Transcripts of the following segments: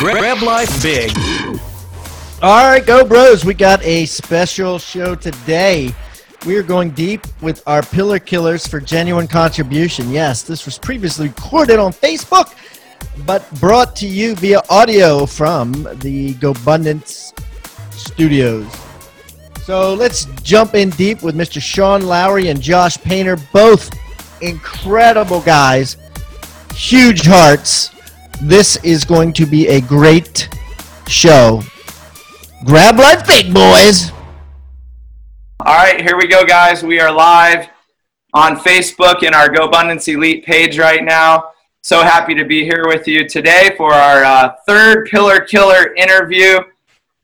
Grab life big. All right, go bros. We got a special show today. We are going deep with our pillar killers for genuine contribution. Yes, this was previously recorded on Facebook, but brought to you via audio from the GoBundance Studios. So let's jump in deep with Mr. Sean Lowry and Josh Painter, both incredible guys, huge hearts. This is going to be a great show. Grab life big, boys. All right, here we go, guys. We are live on Facebook in our GoBundance Elite page right now. So happy to be here with you today for our uh, third Pillar Killer interview.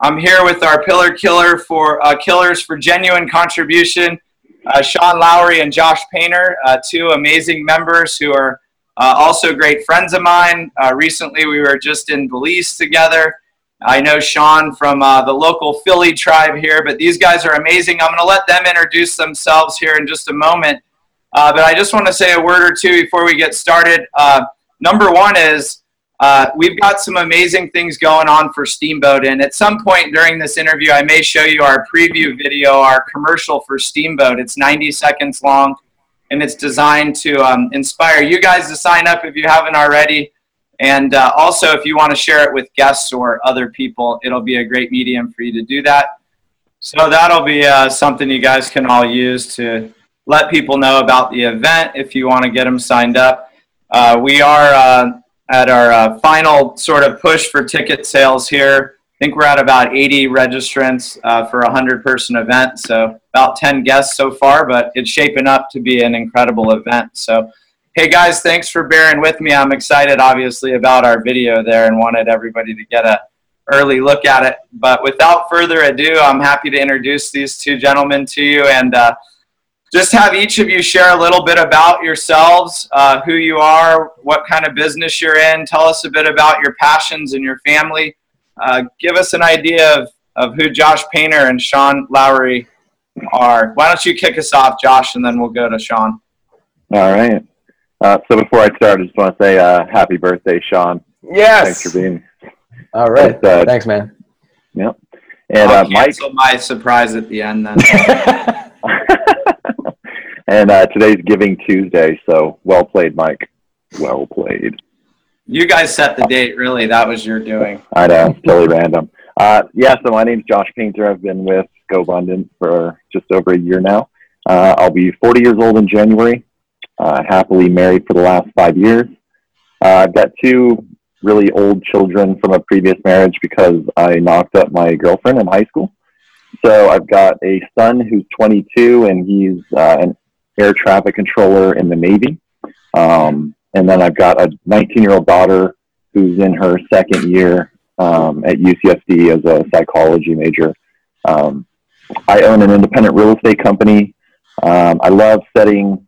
I'm here with our Pillar Killer for uh, Killers for Genuine Contribution, uh, Sean Lowry and Josh Painter, uh, two amazing members who are uh, also great friends of mine. Uh, recently, we were just in Belize together. I know Sean from uh, the local Philly tribe here, but these guys are amazing. I'm going to let them introduce themselves here in just a moment. Uh, but I just want to say a word or two before we get started. Uh, number one is uh, we've got some amazing things going on for Steamboat, and at some point during this interview, I may show you our preview video, our commercial for Steamboat. It's 90 seconds long, and it's designed to um, inspire you guys to sign up if you haven't already. And uh, also, if you want to share it with guests or other people, it'll be a great medium for you to do that. So that'll be uh, something you guys can all use to let people know about the event if you want to get them signed up. Uh, we are uh, at our uh, final sort of push for ticket sales here. I think we're at about 80 registrants uh, for a 100 person event. So about 10 guests so far, but it's shaping up to be an incredible event. So Hey guys, thanks for bearing with me. I'm excited, obviously, about our video there and wanted everybody to get a early look at it. But without further ado, I'm happy to introduce these two gentlemen to you and uh, just have each of you share a little bit about yourselves, uh, who you are, what kind of business you're in. Tell us a bit about your passions and your family. Uh, give us an idea of, of who Josh Painter and Sean Lowry are. Why don't you kick us off, Josh, and then we'll go to Sean. All right. Uh, so before I start, I just want to say uh, happy birthday, Sean. Yes. Thanks for being. All right. Uh, Thanks, man. Yep. And I'll uh, Mike. cancel my surprise at the end then. and uh, today's Giving Tuesday, so well played, Mike. Well played. You guys set the date, really. That was your doing. I know, totally random. Uh, yeah, so my name's Josh Painter. I've been with GoBundance for just over a year now. Uh, I'll be 40 years old in January. Uh, happily married for the last five years. Uh, I've got two really old children from a previous marriage because I knocked up my girlfriend in high school. So I've got a son who's 22 and he's uh, an air traffic controller in the Navy. Um, and then I've got a 19 year old daughter who's in her second year um, at UCSD as a psychology major. Um, I own an independent real estate company. Um, I love setting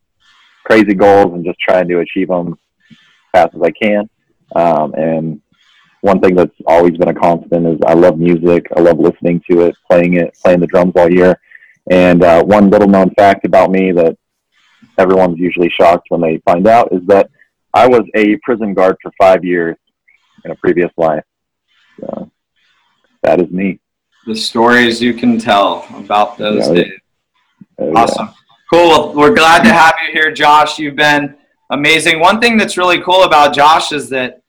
crazy goals and just trying to achieve them as fast as I can. Um, and one thing that's always been a constant is I love music. I love listening to it, playing it, playing the drums all year. And uh, one little known fact about me that everyone's usually shocked when they find out is that I was a prison guard for five years in a previous life. So that is me. The stories you can tell about those Yeah, days. Yeah. Awesome. Cool. Well, we're glad to have you here, Josh. You've been amazing. One thing that's really cool about Josh is that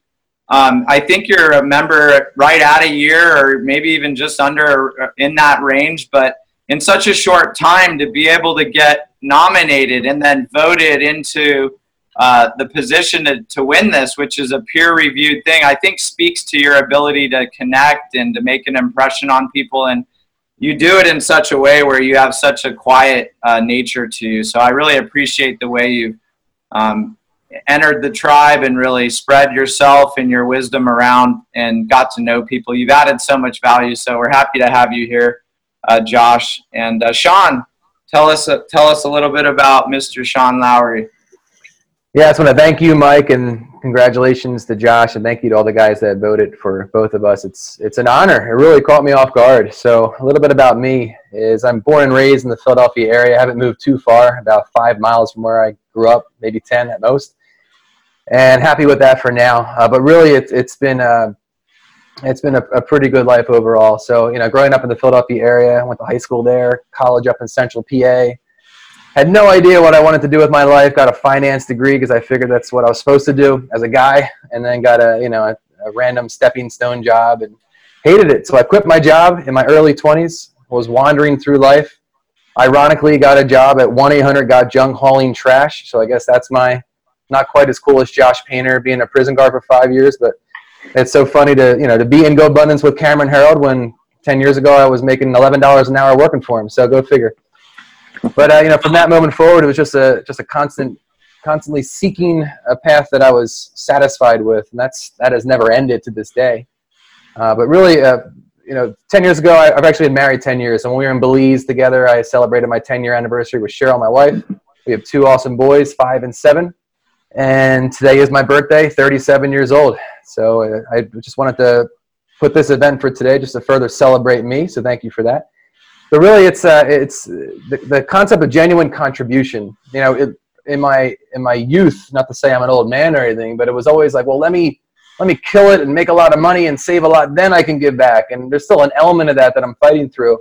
um, I think you're a member right at a year or maybe even just under in that range, but in such a short time to be able to get nominated and then voted into uh, the position to, to win this, which is a peer reviewed thing, I think speaks to your ability to connect and to make an impression on people. And you do it in such a way where you have such a quiet uh, nature to you. So I really appreciate the way you've um, entered the tribe and really spread yourself and your wisdom around and got to know people. You've added so much value. So we're happy to have you here, uh, Josh and uh, Sean. Tell us uh, tell us a little bit about Mr. Sean Lowry. Yeah, I just want to thank you, Mike, and congratulations to Josh, and thank you to all the guys that voted for both of us. It's it's an honor. It really caught me off guard. So a little bit about me is I'm born and raised in the Philadelphia area. I haven't moved too far, about five miles from where I grew up, maybe ten at most, and happy with that for now. Uh, but really, it's it's been uh, it's been a, a, pretty good life overall. So, you know, growing up in the Philadelphia area, went to high school there, college up in Central PA. Had no idea what I wanted to do with my life. Got a finance degree because I figured that's what I was supposed to do as a guy, and then got a you know a, a random stepping stone job and hated it. So I quit my job in my early 20s. Was wandering through life. Ironically, got a job at 1 800 Got Junk hauling trash. So I guess that's my not quite as cool as Josh Painter being a prison guard for five years, but it's so funny to you know to be in GoBundance with Cameron Herold when 10 years ago I was making $11 an hour working for him. So go figure. But uh, you know, from that moment forward, it was just a just a constant, constantly seeking a path that I was satisfied with, and that's that has never ended to this day. Uh, but really, uh, you know, 10 years ago, I, have actually been married 10 years, and when we were in Belize together, I celebrated my 10 year anniversary with Cheryl, my wife. We have two awesome boys, five and seven and today is my birthday 37 years old so uh, i just wanted to put this event for today just to further celebrate me so thank you for that but really it's uh, it's the, the concept of genuine contribution. You know it, in my in my youth not to say i'm an old man or anything but it was always like well let me let me kill it and make a lot of money and save a lot then i can give back. And there's still an element of that that i'm fighting through.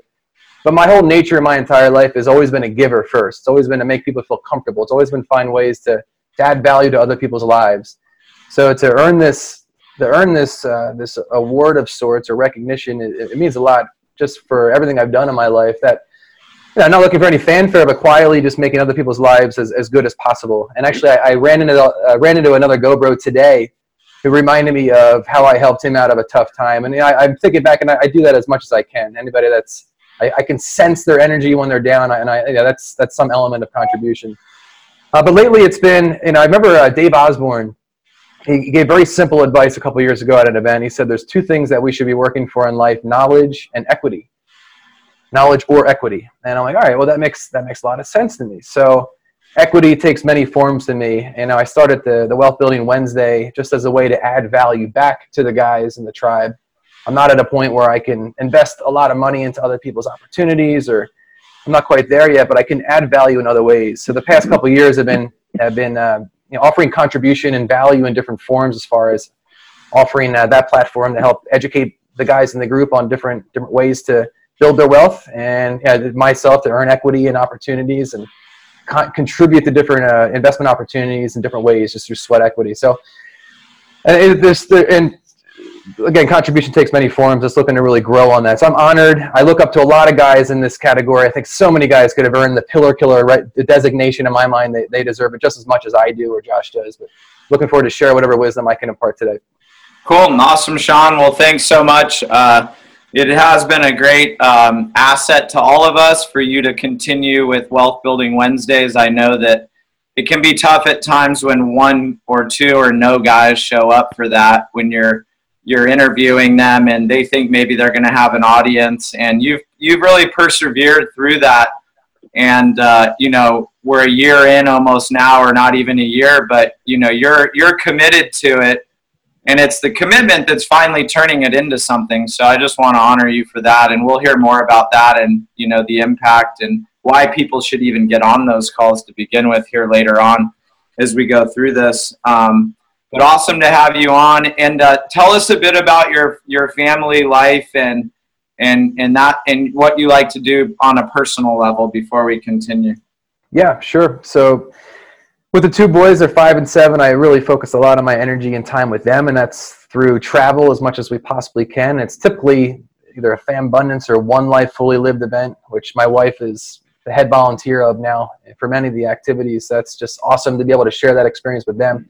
But my whole nature my entire life has always been a giver first. It's always been to make people feel comfortable. It's always been find ways to to add value to other people's lives. So to earn this, to earn this, uh, this award of sorts or recognition, it, it, means a lot just for everything I've done in my life. That you know, I'm not looking for any fanfare, but quietly just making other people's lives as, as good as possible. And actually, I, I ran into uh, ran into another GoBro today who reminded me of how I helped him out of a tough time. And you know, I, am thinking back, and I, I, do that as much as I can. Anybody that's I, I can sense their energy when they're down, and I, know, that's that's some element of contribution. Uh, but lately it's been, you know, I remember uh, Dave Osborn, he gave very simple advice a couple years ago at an event. He said there's two things that we should be working for in life, knowledge and equity. Knowledge or equity. And I'm like, all right, well that makes that makes a lot of sense to me. So equity takes many forms to me. Know, I started the, the Wealth Building Wednesday just as a way to add value back to the guys in the tribe. I'm not at a point where I can invest a lot of money into other people's opportunities or I'm not quite there yet, but I can add value in other ways. So the past couple years have been have been uh, you know, offering contribution and value in different forms, as far as offering uh, that platform to help educate the guys in the group on different different ways to build their wealth, and myself to earn equity and opportunities and con- contribute to different uh, investment opportunities in different ways just through sweat equity. So. And, this, and again, contribution takes many forms. Just looking to really grow on that. So I'm honored. I look up to a lot of guys in this category. I think so many guys could have earned the pillar killer right, the designation. In my mind, they, they deserve it just as much as I do or Josh does. But looking forward to share whatever wisdom I can impart today. Cool, awesome, Sean. Well, thanks so much. Uh, it has been a great um, asset to all of us for you to continue with Wealth Building Wednesdays. I know that it can be tough at times when one or two or no guys show up for that when you're you're interviewing them and they think maybe they're going to have an audience and you've you've really persevered through that. And uh, you know we're a year in almost now or not even a year but you know you're you're committed to it. And it's the commitment that's finally turning it into something. So i just want to honor you for that and we'll hear more about that and you know the impact and why people should even get on those calls to begin with here later on as we go through this. Um, but awesome to have you on. And uh, tell us a bit about your your family life and and and that and what you like to do on a personal level before we continue. Yeah, sure. So with the two boys, they're five and seven. I really focus a lot of my energy and time with them, and that's through travel as much as we possibly can. It's typically either a FAMbundance or one life fully lived event, which my wife is the head volunteer of now for many of the activities. That's just awesome to be able to share that experience with them.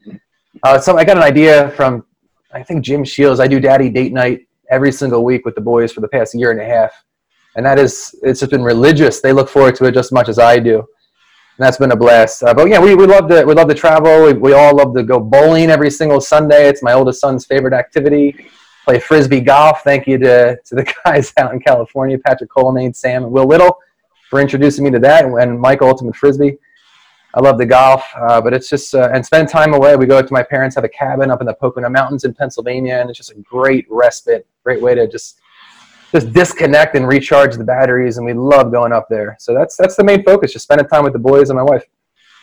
Uh, so I got an idea from I think Jim Shields. I do Daddy Date Night every single week with the boys for the past year and a half, and that is it's just been religious. They look forward to it just as much as I do, and that's been a blast. Uh, but yeah, we, we love to we love to travel. We, we all love to go bowling every single Sunday. It's my oldest son's favorite activity. Play frisbee golf. Thank you to to the guys out in California, Patrick Colnade, Sam, and Will Little, for introducing me to that, and Mike Ultimate Frisbee. I love the golf, uh, but it's just uh, and spend time away. We go to my parents have a cabin up in the Pocono Mountains in Pennsylvania, and it's just a great respite, great way to just just disconnect and recharge the batteries. And we love going up there. So that's that's the main focus, just spending time with the boys and my wife.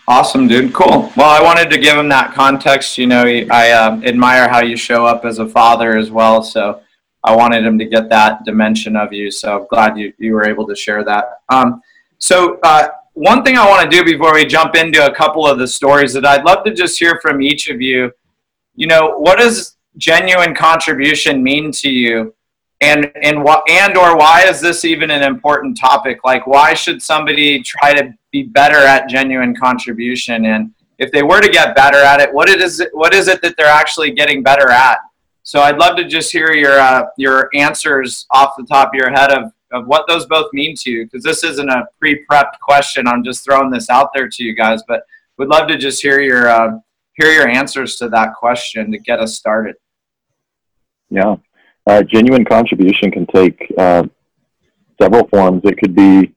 Awesome, dude. Cool. Well, I wanted to give him that context. You know, I uh, admire how you show up as a father as well. So I wanted him to get that dimension of you. So glad you, you were able to share that. Um, so uh, one thing I want to do before we jump into a couple of the stories that I'd love to just hear from each of you. You know, what does genuine contribution mean to you? And and what and or why is this even an important topic? Like why should somebody try to be better at genuine contribution? And if they were to get better at it, what it is what is it that they're actually getting better at? So I'd love to just hear your uh, your answers off the top of your head of, of what those both mean to you, because this isn't a pre-prepped question. I'm just throwing this out there to you guys, but would love to just hear your uh, hear your answers to that question to get us started. Yeah, uh, genuine contribution can take uh, several forms. It could be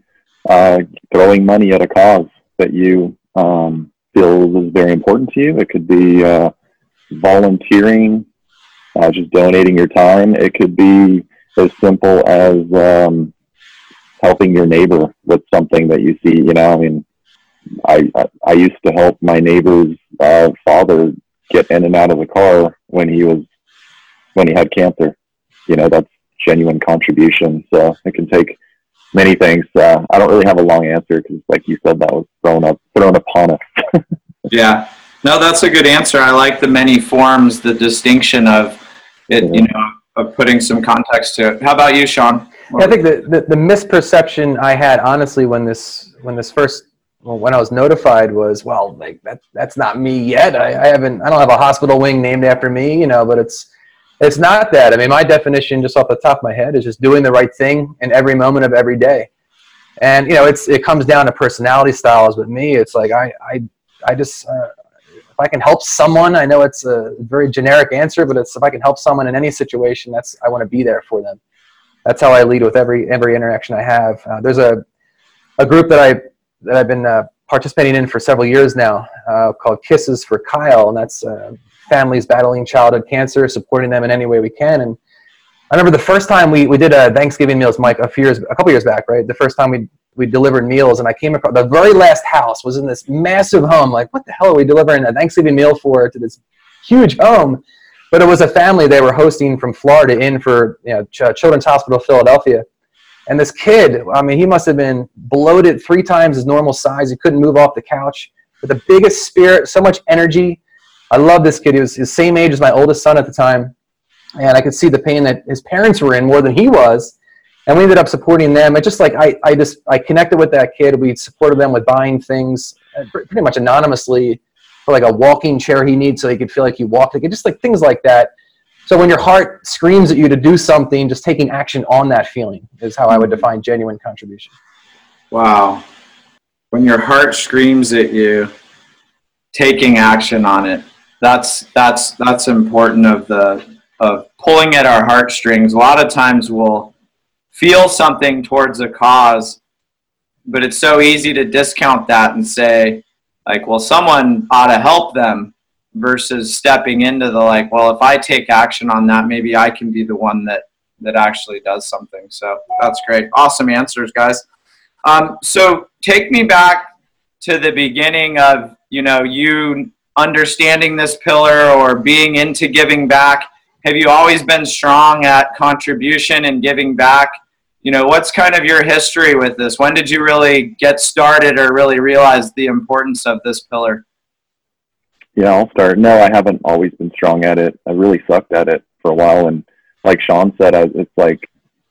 uh, throwing money at a cause that you um, feel is very important to you. It could be uh, volunteering uh, just donating your time. It could be as simple as um, helping your neighbor with something that you see. You know, I mean, I I, I used to help my neighbor's uh, father get in and out of the car when he was when he had cancer. You know, that's genuine contribution. So it can take many things. Uh, I don't really have a long answer because, like you said, that was thrown up thrown upon us. yeah. No, that's a good answer. I like the many forms, the distinction of it, you know, of putting some context to it. How about you, Sean? Yeah, I think the, the, the, misperception I had, honestly, when this when this first well, when I was notified was, well, like that that's not me yet. I, I haven't I don't have a hospital wing named after me, you know, but it's it's not that. I mean, my definition, just off the top of my head, is just doing the right thing in every moment of every day. And you know, it's it comes down to personality styles. With me, it's like I I I just uh, if I can help someone, I know it's a very generic answer, but it's if I can help someone in any situation, that's I want to be there for them. That's how I lead with every every interaction I have. Uh, there's a a group that I that I've been uh, participating in for several years now uh, called Kisses for Kyle, and that's uh, families battling childhood cancer, supporting them in any way we can. And I remember the first time we, we did a Thanksgiving meals, Mike, a few years, a couple years back, right? The first time we we delivered meals, and I came across the very last house was in this massive home. Like, what the hell are we delivering a Thanksgiving meal for to this huge home? But it was a family they were hosting from Florida in for you know, Ch- Children's Hospital Philadelphia. And this kid, I mean, he must have been bloated three times his normal size. He couldn't move off the couch. With the biggest spirit, so much energy. I love this kid. He was the same age as my oldest son at the time. And I could see the pain that his parents were in more than he was and we ended up supporting them. It just like I, I just I connected with that kid. We supported them with buying things uh, pretty much anonymously for like a walking chair he needs so he could feel like he walked. Like just like things like that. So when your heart screams at you to do something, just taking action on that feeling is how I would define genuine contribution. Wow. When your heart screams at you, taking action on it. That's that's that's important of the of pulling at our heartstrings. A lot of times we'll feel something towards a cause, but it's so easy to discount that and say, like, well, someone ought to help them versus stepping into the like, well, if I take action on that, maybe I can be the one that that actually does something. So that's great. Awesome answers, guys. Um, so take me back to the beginning of you know you understanding this pillar or being into giving back. Have you always been strong at contribution and giving back? You know, what's kind of your history with this? When did you really get started or really realize the importance of this pillar? Yeah, I'll start. No, I haven't always been strong at it. I really sucked at it for a while. And like Sean said, I, it's like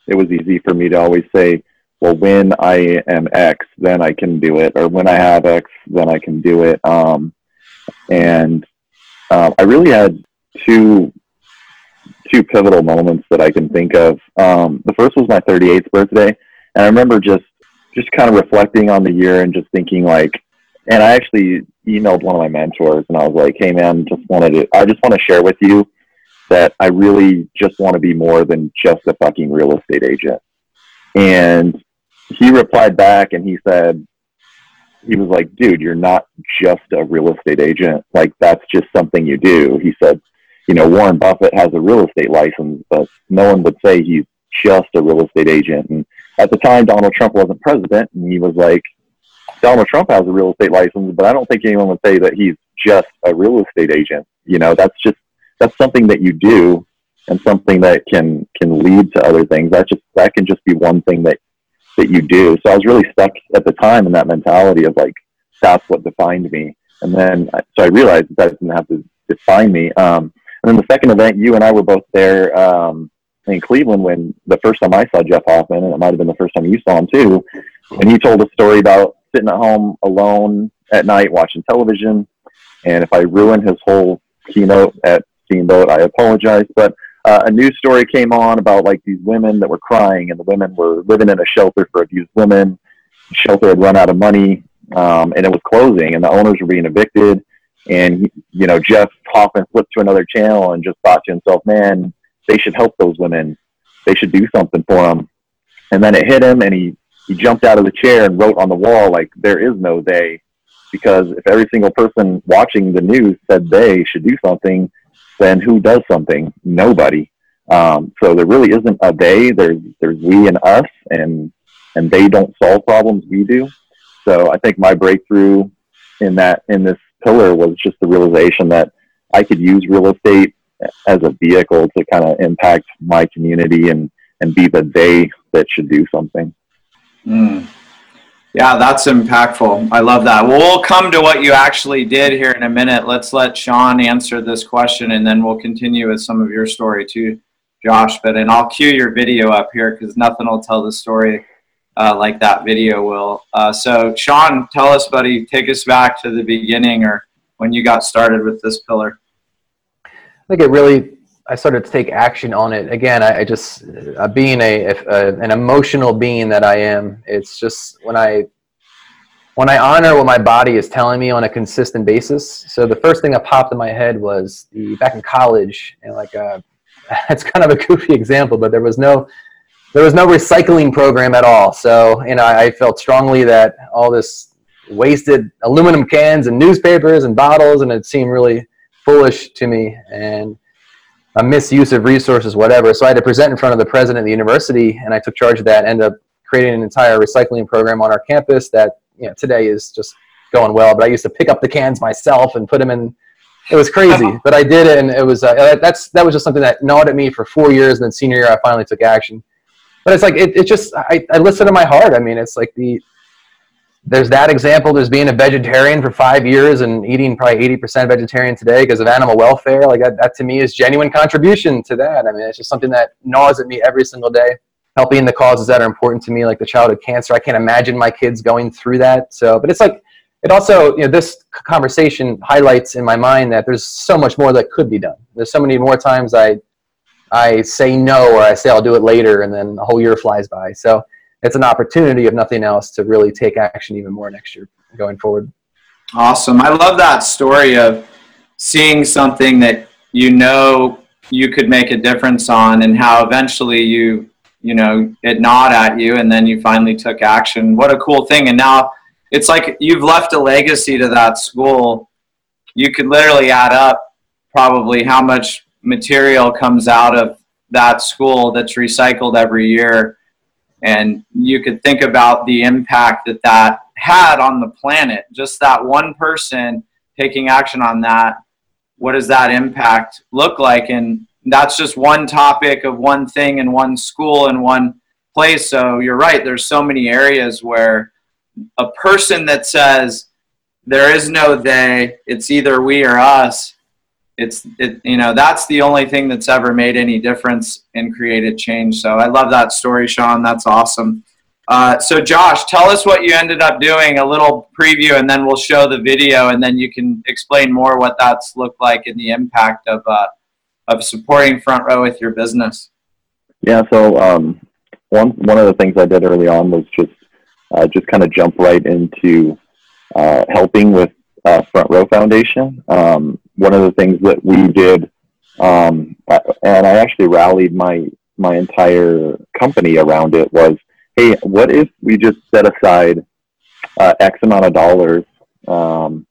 it was easy for me to always say, well, when I am X, then I can do it. Or when I have X, then I can do it. Um, and uh, I really had two two pivotal moments that I can think of. Um, the first was my 38th birthday, and I remember just just kind of reflecting on the year and just thinking like, and I actually emailed one of my mentors and I was like, hey man, just wanted to, I just want to share with you that I really just want to be more than just a fucking real estate agent. And he replied back and he said, he was like, dude, you're not just a real estate agent. Like that's just something you do. He said, you know, Warren Buffett has a real estate license, but no one would say he's just a real estate agent. And at the time, Donald Trump wasn't president, and he was like, Donald Trump has a real estate license, but I don't think anyone would say that he's just a real estate agent. You know, that's just that's something that you do, and something that can can lead to other things. That just that can just be one thing that that you do. So I was really stuck at the time in that mentality of like that's what defined me. And then so I realized that, didn't have to define me. Um, and then the second event, you and I were both there um, in Cleveland when the first time I saw Jeff Hoffman, and it might have been the first time you saw him too. And he told a story about sitting at home alone at night watching television. And if I ruin his whole keynote at Steamboat, I apologize. But uh, a news story came on about like these women that were crying, and the women were living in a shelter for abused women. The shelter had run out of money, um, and it was closing, and the owners were being evicted. And you know, Jeff Hoffman flipped to another channel and just thought to himself, "Man, they should help those women. They should do something for them." And then it hit him, and he he jumped out of the chair and wrote on the wall like, "There is no they," because if every single person watching the news said they should do something, then who does something? Nobody. Um, so there really isn't a they. There's there's we and us, and and they don't solve problems. We do. So I think my breakthrough in that in this pillar was just the realization that I could use real estate as a vehicle to kind of impact my community and and be the they that should do something. Mm. Yeah, that's impactful. I love that. Well, we'll come to what you actually did here in a minute. Let's let Sean answer this question and then we'll continue with some of your story too, Josh. But and I'll cue your video up here because nothing will tell the story uh, like that video will. Uh, so, Sean, tell us, buddy, take us back to the beginning or when you got started with this pillar. I think it really I started to take action on it. Again, I, I just uh, being a, a, an emotional being that I am. It's just when I when I honor what my body is telling me on a consistent basis. So the first thing that popped in my head was the back in college, and like uh, it's kind of a goofy example, but there was no there was no recycling program at all. So you know, I felt strongly that all this wasted aluminum cans and newspapers and bottles, and it seemed really foolish to me and a misuse of resources, whatever. So I had to present in front of the president of the university, and I took charge of that. Ended up creating an entire recycling program on our campus that you know today is just going well. But I used to pick up the cans myself and put them in. It was crazy, but I did it, and it was uh, that's that was just something that gnawed at me for four years. And then senior year, I finally took action. But it's like it, it just I, I listen to my heart. I mean, it's like the there's that example. There's being a vegetarian for five years and eating probably 80% vegetarian today because of animal welfare. Like that, that to me is genuine contribution to that. I mean, it's just something that gnaws at me every single day. Helping the causes that are important to me, like the childhood cancer. I can't imagine my kids going through that. So, but it's like it also, you know, this conversation highlights in my mind that there's so much more that could be done. There's so many more times I, I say no or I say I'll do it later, and then a whole year flies by. So it's an opportunity, if nothing else, to really take action even more next year going forward. Awesome. I love that story of seeing something that you know you could make a difference on and how eventually you you know it gnawed at you and then you finally took action what a cool thing and now it's like you've left a legacy to that school you could literally add up probably how much material comes out of that school that's recycled every year and you could think about the impact that that had on the planet. Just that one person taking action on that. What does that impact look like? And that's just one topic of one thing in one school in one place. So you're right. There's so many areas where a person that says there is no they, it's either we or us, it's it you know that's the only thing that's ever made any difference and created change. So i love that story sean. That's awesome. Uh, so josh tell us what you ended up doing a little preview and then we'll show the video and then you can explain more what that's looked like and the impact of uh, of supporting front row with your business. Yeah so um, one one of the things i did early on was just uh, just kind of jump right into uh, helping with uh, Front Row Foundation. Um, one of the things that we did, um, and I actually rallied my my entire company around it was, hey, what if we just set aside uh, X amount of dollars, um,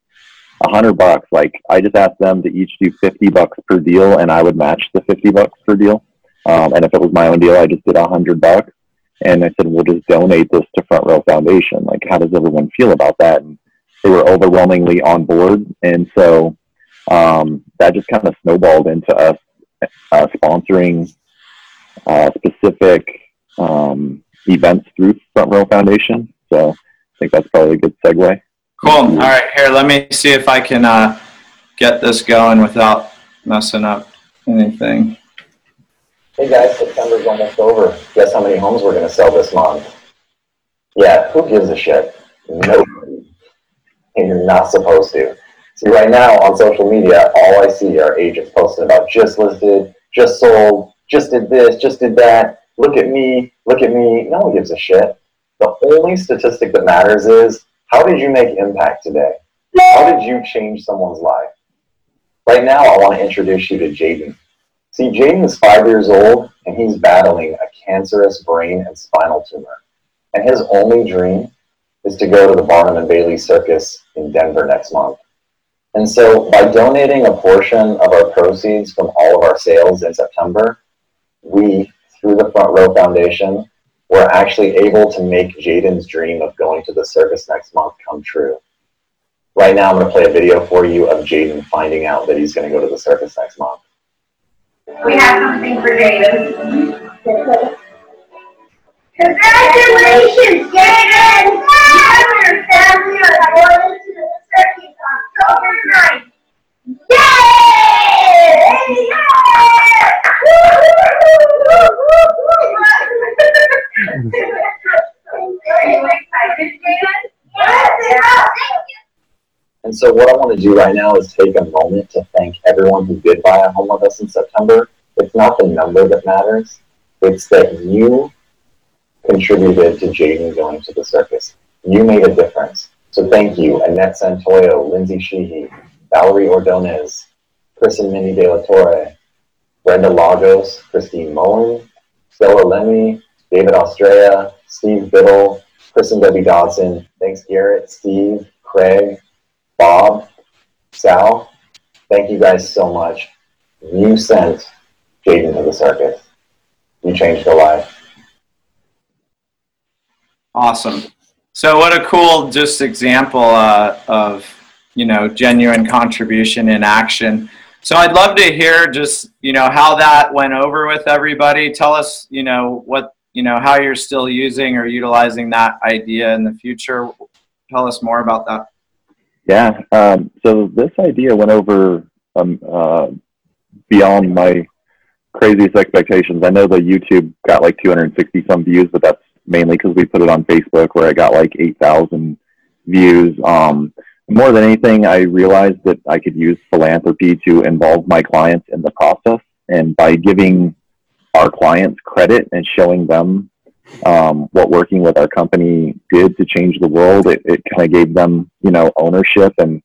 a hundred bucks? Like I just asked them to each do fifty bucks per deal, and I would match the fifty bucks per deal. Um, and if it was my own deal, I just did a hundred bucks. And I said, we'll just donate this to Front Row Foundation. Like, how does everyone feel about that? And they were overwhelmingly on board, and so um, that just kind of snowballed into us uh, sponsoring uh, specific um, events through Front Row Foundation. So I think that's probably a good segue. Cool. All right, here, let me see if I can uh, get this going without messing up anything. Hey guys, September's almost over. Guess how many homes we're going to sell this month? Yeah, who gives a shit? Nobody. And you're not supposed to. See, right now on social media, all I see are agents posting about just listed, just sold, just did this, just did that. Look at me, look at me. No one gives a shit. The only statistic that matters is how did you make impact today? How did you change someone's life? Right now, I want to introduce you to Jaden. See, Jaden is five years old and he's battling a cancerous brain and spinal tumor. And his only dream is to go to the Barnum and Bailey Circus in Denver next month. And so, by donating a portion of our proceeds from all of our sales in September, we, through the Front Row Foundation, were actually able to make Jaden's dream of going to the circus next month come true. Right now, I'm going to play a video for you of Jaden finding out that he's going to go to the circus next month. We have something for Jaden. Congratulations, Jaden! You and your family are going to the circus October 9th. Yay! Are you excited, Jaden? Yes, thank you. And so, what I want to do right now is take a moment to thank everyone who did buy a home with us in September. It's not the number that matters, it's that you contributed to Jaden going to the circus. You made a difference. So, thank you, Annette Santoyo, Lindsay Sheehy, Valerie Ordonez, Chris and Minnie De La Torre, Brenda Lagos, Christine Mullen, Stella Lemmy, David Ostrea, Steve Biddle, Chris and Debbie Dodson. Thanks, Garrett, Steve, Craig, Bob, Sal, thank you guys so much. You sent Jaden to the circus. You changed her life. Awesome. So, what a cool just example uh, of you know genuine contribution in action. So, I'd love to hear just you know how that went over with everybody. Tell us you know what you know how you're still using or utilizing that idea in the future. Tell us more about that. Yeah. Um, so this idea went over um, uh, beyond my craziest expectations. I know the YouTube got like 260 some views, but that's mainly because we put it on Facebook where I got like 8,000 views. Um, more than anything, I realized that I could use philanthropy to involve my clients in the process. And by giving our clients credit and showing them um, what working with our company did to change the world, it, it kind of gave them, you know, ownership and,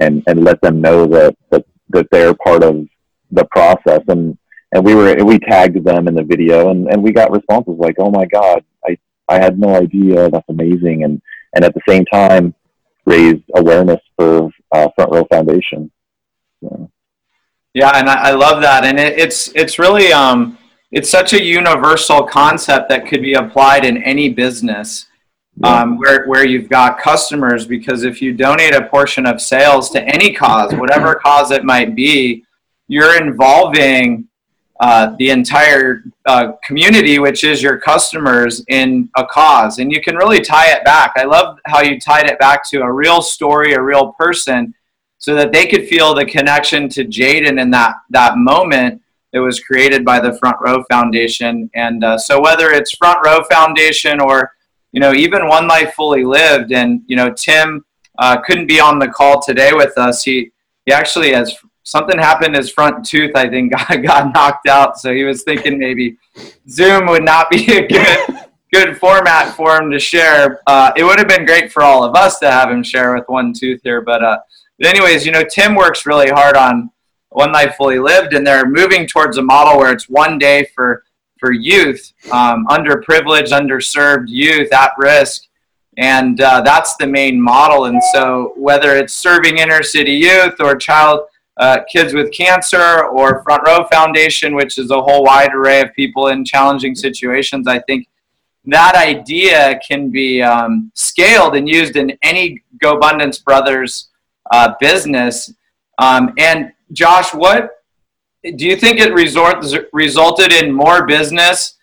and, and let them know that, that, that they're part of the process. And, and we were, we tagged them in the video and, and we got responses like, oh my God, I, I had no idea. That's amazing. And, and at the same time, raised awareness for uh, Front Row Foundation. Yeah, and I, I love that, and it, it's it's really um, it's such a universal concept that could be applied in any business um, where where you've got customers. Because if you donate a portion of sales to any cause, whatever cause it might be, you're involving uh, the entire uh, community, which is your customers, in a cause. And you can really tie it back. I love how you tied it back to a real story, a real person, so that they could feel the connection to Jaden in that, that moment that was created by the Front Row Foundation. And uh, so whether it's Front Row Foundation or, you know, even One Life Fully Lived, and, you know, Tim uh, couldn't be on the call today with us. He, he actually has something happened. His front tooth, I think, got, got knocked out. So he was thinking maybe Zoom would not be a good good format for him to share. Uh, it would have been great for all of us to have him share with one tooth here. But, uh, but anyways, you know, Tim works really hard on One Life Fully Lived, and they're moving towards a model where it's one day for for youth, um, underprivileged, underserved youth at risk. And uh, that's the main model. And so, whether it's serving inner city youth or child uh, Kids with Cancer or Front Row Foundation, which is a whole wide array of people in challenging situations. I think that idea can be um, scaled and used in any GoBundance Brothers uh, business. Um, and Josh, what do you think it resort, resulted in more business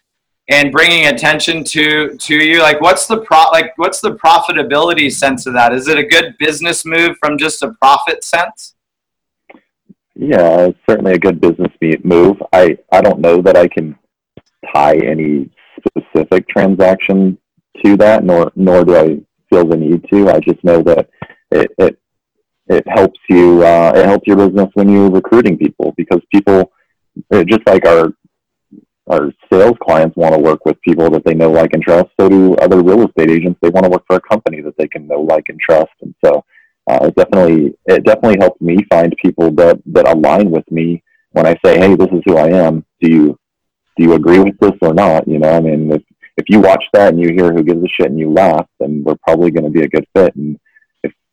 and bringing attention to to you? Like, what's the pro like what's the profitability sense of that? Is it a good business move from just a profit sense? Yeah, it's certainly a good business move. I I don't know that I can tie any specific transaction to that, nor nor do I feel the need to. I just know that it it, it helps you uh, it helps your business when you're recruiting people because people just like our our sales clients want to work with people that they know, like, and trust. So do other real estate agents. They want to work for a company that they can know, like, and trust. And so uh, it definitely it definitely helps me find people that that align with me when I say, hey, this is who I am. Do you do you agree with this or not? You know, I mean, if if you watch that and you hear who gives a shit and you laugh, then we're probably going to be a good fit. And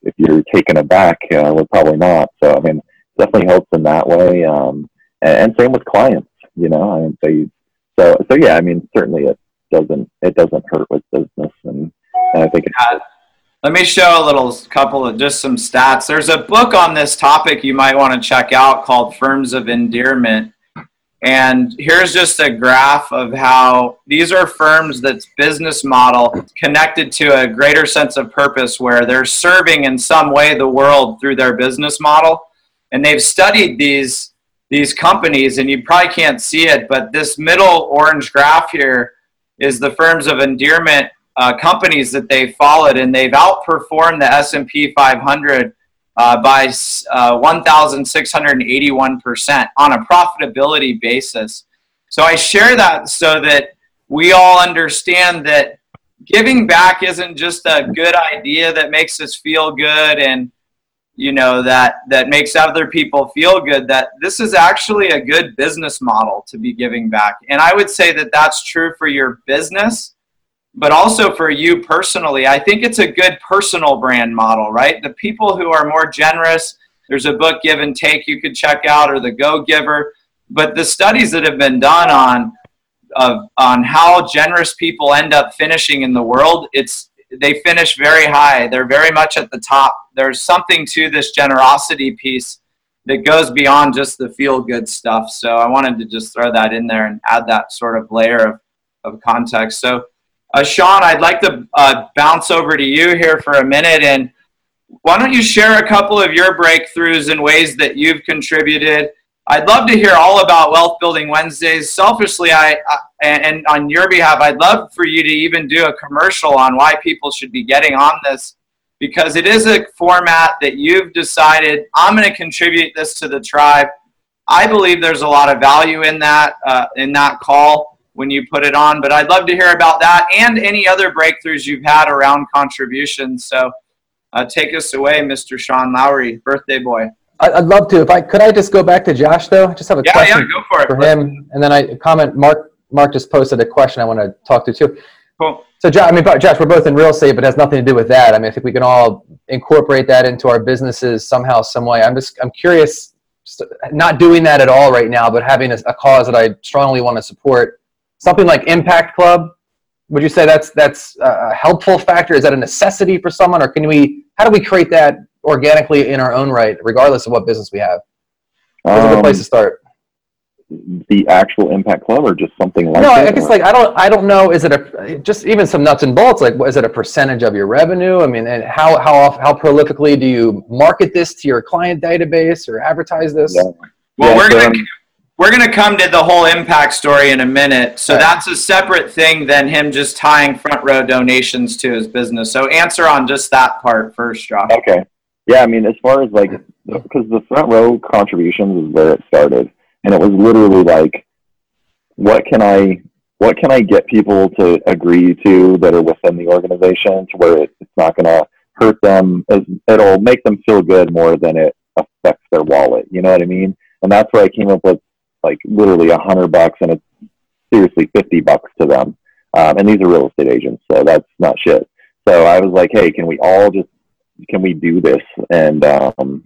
if you're taken aback, uh, we're probably not. So I mean, definitely helps in that way. Um, and, and same with clients. You know, I mean, they so so yeah. I mean, certainly it doesn't it doesn't hurt with business, and, and I think it's. Let me show a little couple of just some stats. There's a book on this topic you might want to check out called Firms of Endearment and here's just a graph of how these are firms that's business model connected to a greater sense of purpose where they're serving in some way the world through their business model. And they've studied these these companies and you probably can't see it, but this middle orange graph here is the firms of endearment uh, companies that they've followed and they've outperformed the S&P 500 uh, by uh, 1,681% on a profitability basis. So I share that so that we all understand that giving back isn't just a good idea that makes us feel good and you know that that makes other people feel good that this is actually a good business model to be giving back and i would say that that's true for your business but also for you personally, I think it's a good personal brand model, right? The people who are more generous, there's a book, Give and Take, you could check out, or The Go Giver. But the studies that have been done on of on how generous people end up finishing in the world, it's they finish very high. They're very much at the top. There's something to this generosity piece that goes beyond just the feel good stuff. So I wanted to just throw that in there and add that sort of layer of, of context. So uh, Sean, I'd like to uh, bounce over to you here for a minute, and why don't you share a couple of your breakthroughs and ways that you've contributed? I'd love to hear all about Wealth Building Wednesdays. Selfishly, I, I and on your behalf, I'd love for you to even do a commercial on why people should be getting on this because it is a format that you've decided I'm going to contribute this to the tribe. I believe there's a lot of value in that uh, in that call when you put it on. But I'd love to hear about that and any other breakthroughs you've had around contributions. So uh, take us away, Mr. Sean Lowry, birthday boy. I'd love to. If I could, I just go back to Josh though. I just have a yeah, question yeah, for, for him, and then I comment. Mark, Mark just posted a question I want to talk to too. Cool. So, Josh, I mean, Josh, we're both in real estate, but it has nothing to do with that. I mean, I think we can all incorporate that into our businesses somehow, some way. I'm just, I'm curious, not doing that at all right now, but having a, a cause that I strongly want to support something like Impact Club, would you say that's that's a helpful factor? Is that a necessity for someone, or can we? How do we create that organically in our own right, regardless of what business we have? What's um, a good place to start? The actual Impact Club, or just something like? That. No, I guess like I don't. I don't know. Is it a just even some nuts and bolts? Like, is it a percentage of your revenue? I mean, and how how how prolifically do you market this to your client database or advertise this? Yeah. Well, yeah, we're gonna we're going to come to the whole impact story in a minute. So right. that's a separate thing than him just tying front row donations to his business. So answer on just that part first, Josh. Okay. Yeah, I mean, as far as like, because the front row contributions is where it started, and it was literally like, what can I, what can I get people to agree to that are within the organization to where it, it's not going to hurt them, as, it'll make them feel good more than it affects their wallet. You know what I mean? And that's where I came up with like literally a hundred bucks and it's seriously 50 bucks to them. Um, and these are real estate agents, so that's not shit. So I was like, hey, can we all just, can we do this? And, um,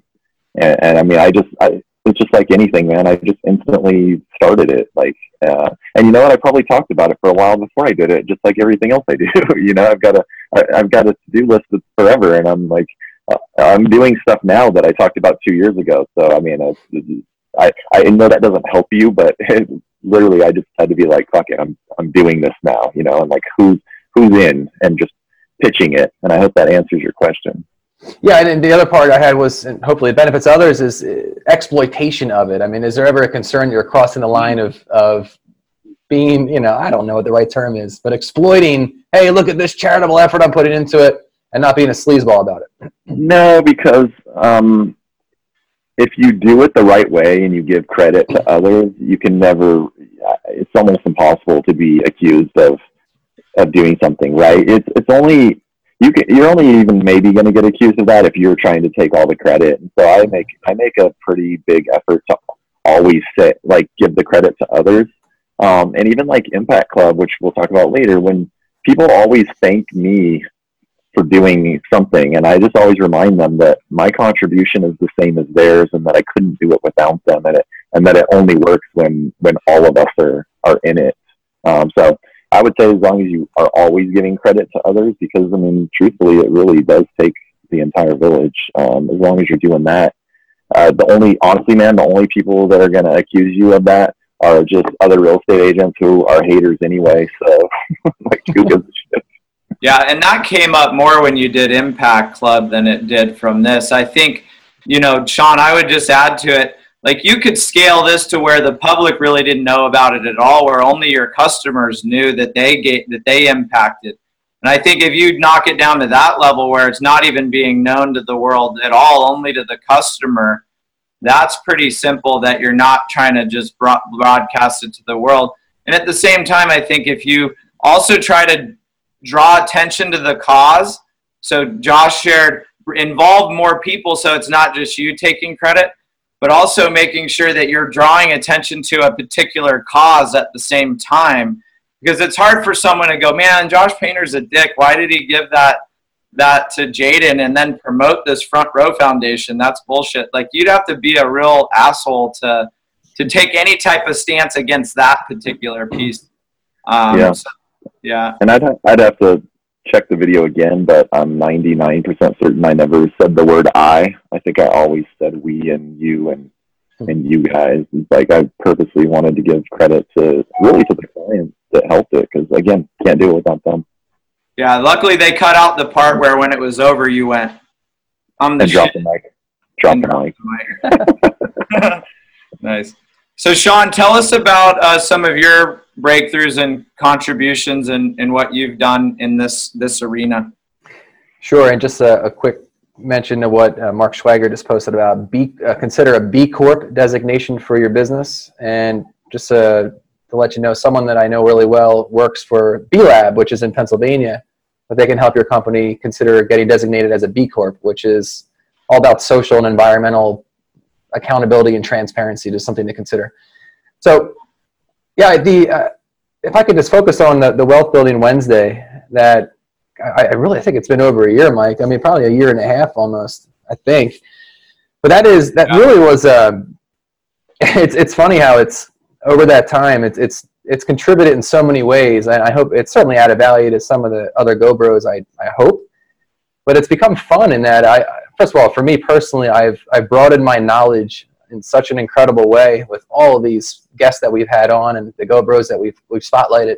and, and I mean, I just, I, it's just like anything, man. I just instantly started it. Like, uh, and you know what? I probably talked about it for a while before I did it, just like everything else I do. you know, I've got a, I, I've got a to-do list that's forever, and I'm like, uh, I'm doing stuff now that I talked about two years ago. So I mean, it's, it's I, I know that doesn't help you, but literally I just had to be like, fuck it, I'm, I'm doing this now, you know, and like who's, who's in and just pitching it. And I hope that answers your question. Yeah, and then the other part I had was, and hopefully it benefits others, is uh, exploitation of it. I mean, is there ever a concern you're crossing the line of of being, you know, I don't know what the right term is, but exploiting? Hey, look at this charitable effort I'm putting into it, and not being a sleazeball about it. No, because um, if you do it the right way and you give credit to others, you can never. It's almost impossible to be accused of of doing something right. It's it's only you can you're only even maybe going to get accused of that if you're trying to take all the credit. And so I make I make a pretty big effort to always say like give the credit to others. Um, and even like Impact Club, which we'll talk about later, when people always thank me for doing something, and I just always remind them that my contribution is the same as theirs, and that I couldn't do it without them, and it and that it only works when when all of us are are in it. Um, so I would say as long as you are always giving credit to others, because I mean, truthfully, it really does take the entire village. Um, as long as you're doing that, uh, the only honestly, man, the only people that are going to accuse you of that are just other real estate agents who are haters anyway. So, like, who gives a shit? Yeah, and that came up more when you did Impact Club than it did from this. I think, you know, Sean, I would just add to it like you could scale this to where the public really didn't know about it at all where only your customers knew that they get that they impacted and i think if you knock it down to that level where it's not even being known to the world at all only to the customer that's pretty simple that you're not trying to just broadcast it to the world and at the same time i think if you also try to draw attention to the cause so josh shared involve more people so it's not just you taking credit but also making sure that you're drawing attention to a particular cause at the same time. Because it's hard for someone to go, man, Josh Painter's a dick. Why did he give that that to Jaden and then promote this front row foundation? That's bullshit. Like you'd have to be a real asshole to to take any type of stance against that particular piece. Um, yeah. So, yeah. And I'd I'd have to check the video again, but I'm 99% certain I never said the word I. I think I always said we and you and hmm. and you guys. It's like I purposely wanted to give credit to really to the clients that helped it because again, can't do it without them. Yeah, luckily they cut out the part where when it was over, you went, "I'm the and shit." drop the mic. Drop the mic. nice. So, Sean, tell us about uh, some of your breakthroughs and contributions and, and what you've done in this this arena. Sure, and just a, a quick mention of what uh, Mark Schwager just posted about B, uh, consider a B Corp designation for your business, and just uh, to let you know, someone that I know really well works for B Lab, which is in Pennsylvania, but they can help your company consider getting designated as a B Corp, which is all about social and environmental accountability and transparency is something to consider. So, yeah, the uh, if I could just focus on the, the wealth building Wednesday, that I, I really think it's been over a year, Mike. I mean, probably a year and a half almost, I think. But that is that yeah. really was. Uh, it's it's funny how it's over that time. It's it's it's contributed in so many ways, and I hope it's certainly added value to some of the other Go Bros. I I hope, but it's become fun in that I first of all, for me personally, I've I've broadened my knowledge in such an incredible way with all of these guests that we've had on and the Go Bros that we've we've spotlighted.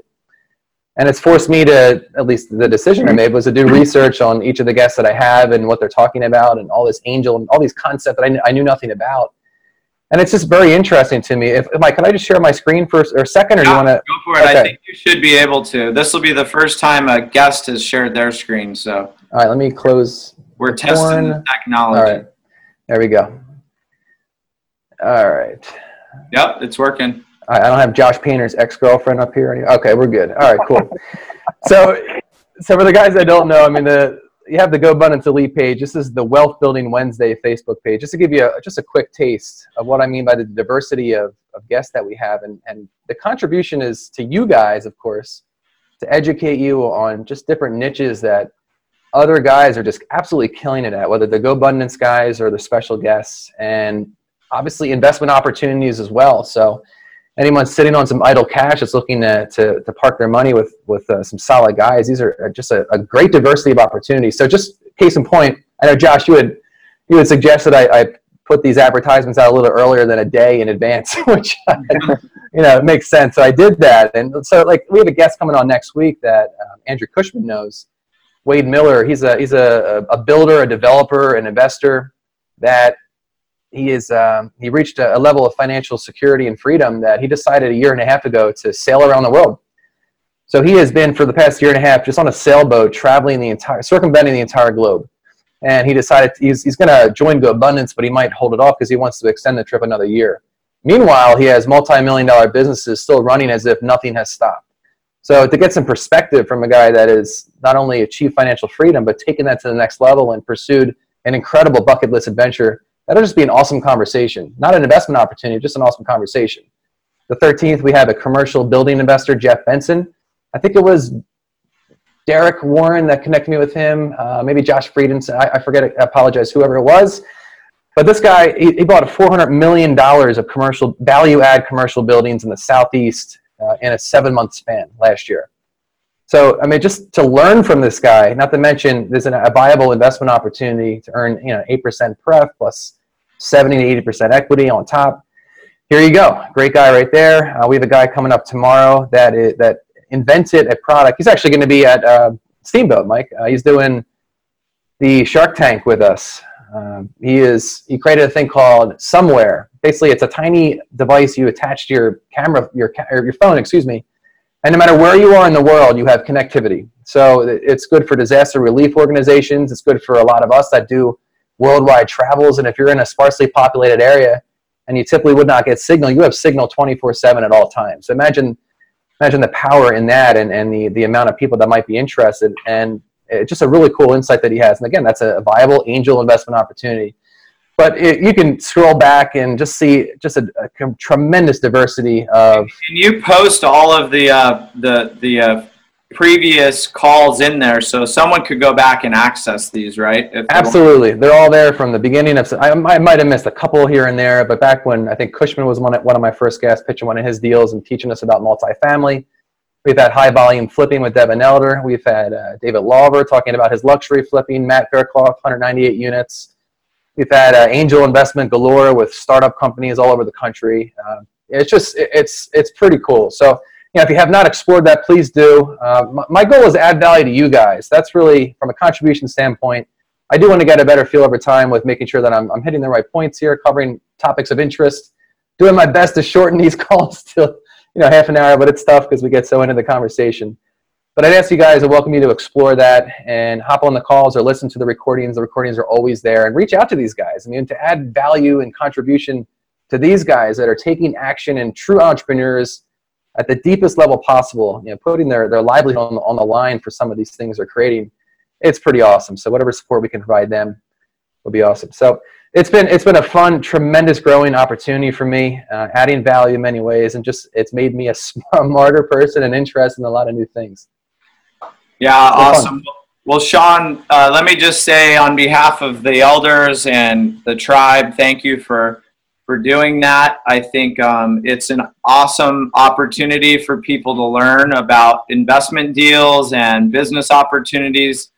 And it's forced me to, at least the decision I made was to do mm-hmm. research on each of the guests that I have and what they're talking about and all this angel and all these concepts that I, kn- I knew nothing about. And it's just very interesting to me. If, Mike, can I just share my screen for a second, or yeah, you want to? Go for it. Okay. I think you should be able to. This will be the first time a guest has shared their screen. So. All right, let me close we're testing the technology. All right. There we go. All right. Yep, it's working. I don't have Josh Painter's ex-girlfriend up here. Okay, we're good. All right, cool. so, so for the guys that don't know, I mean, the you have the GoBundance Elite page. This is the Wealth Building Wednesday Facebook page. Just to give you a, just a quick taste of what I mean by the diversity of, of guests that we have, and and the contribution is to you guys, of course, to educate you on just different niches that other guys are just absolutely killing it at, whether they're GoBundance guys or the special guests, and obviously investment opportunities as well. So anyone sitting on some idle cash that's looking to, to, to park their money with, with uh, some solid guys, these are just a, a, great diversity of opportunities. So just case in point, I know Josh, you had, you had suggested I, I put these advertisements out a little earlier than a day in advance, which you know makes sense. So I did that, and so like we have a guest coming on next week that um, Andrew Cushman knows. Wade Miller, he's a he's a, a builder, a developer, an investor that he is um, he reached a, a level of financial security and freedom that he decided a year and a half ago to sail around the world. So he has been for the past year and a half just on a sailboat traveling the entire circumventing the entire globe and he decided he's, he's going to join GoBundance, but he might hold it off because he wants to extend the trip another year. Meanwhile, he has multi-million dollar businesses still running as if nothing has stopped. So to get some perspective from a guy that has not only achieved financial freedom, but taken that to the next level and pursued an incredible bucket list adventure, that'll just be an awesome conversation. Not an investment opportunity, just an awesome conversation. The 13th, we have a commercial building investor, Jeff Benson. I think it was Derek Warren that connected me with him, uh, maybe Josh Frieden. I, I forget, I apologize, whoever it was. But this guy, he, he bought $400 million of commercial value add commercial buildings in the Southeast uh, in a seven month span last year. So, I mean, just to learn from this guy, not to mention there's an, a viable investment opportunity to earn, you know, 8% pref plus 70 to 80% equity on top. Here you go. Great guy right there. Uh, we have a guy coming up tomorrow that is, that invented a product. He's actually going to be at uh, Steamboat, Mike. Uh, he's doing the Shark Tank with us. Um, he is he created a thing called Somewhere. Basically, it's a tiny device you attach to your camera, your your phone, excuse me, and no matter where you are in the world, you have connectivity. So it's good for disaster relief organizations. It's good for a lot of us that do worldwide travels. And if you're in a sparsely populated area and you typically would not get signal, you have signal 24/7 at all times. So imagine imagine the power in that and, and the, the amount of people that might be interested and it's just a really cool insight that he has. And again that's a viable angel investment opportunity. But it, you can scroll back and just see just a, a tremendous diversity of can you post all of the uh, the the uh, previous calls in there? So someone could go back and access these right? Absolutely they are all there from the beginning of I, I might have missed a couple here and there but back when i think cushman was one of, one of my first guests pitching one of his deals and teaching us about multifamily we've had high volume flipping with devin elder we've had uh, david lawver talking about his luxury flipping matt Faircloth, 198 units we've had uh, angel investment galore with startup companies all over the country uh, it's just it's it's pretty cool so you know, if you have not explored that, please do. Uh, my, my, goal is to add value to you guys. That's really, from a contribution standpoint, I do want to get a better feel over time with making sure that I'm, I'm hitting the right points here, covering topics of interest, doing my best to shorten these calls to you know half an hour, but it's tough because we get so into the conversation. But I'd ask you guys to welcome you to explore that and hop on the calls or listen to the recordings. The recordings are always there, and reach out to these guys. I mean, to add value and contribution to these guys that are taking action and true entrepreneurs at the deepest level possible, you know, putting their, their livelihood on on the line for some of these things they're creating, it's pretty awesome. So whatever support we can provide them will be awesome. So it's been it's been a fun, tremendous growing opportunity for me, uh, adding value in many ways, and just it's made me a smarter person and interested in a lot of new things. Yeah, awesome. Fun. Well, Sean, uh, let me just say on behalf of the elders and the tribe, thank you for for doing that. I think um, it's an awesome opportunity for people to learn about investment deals and business opportunities.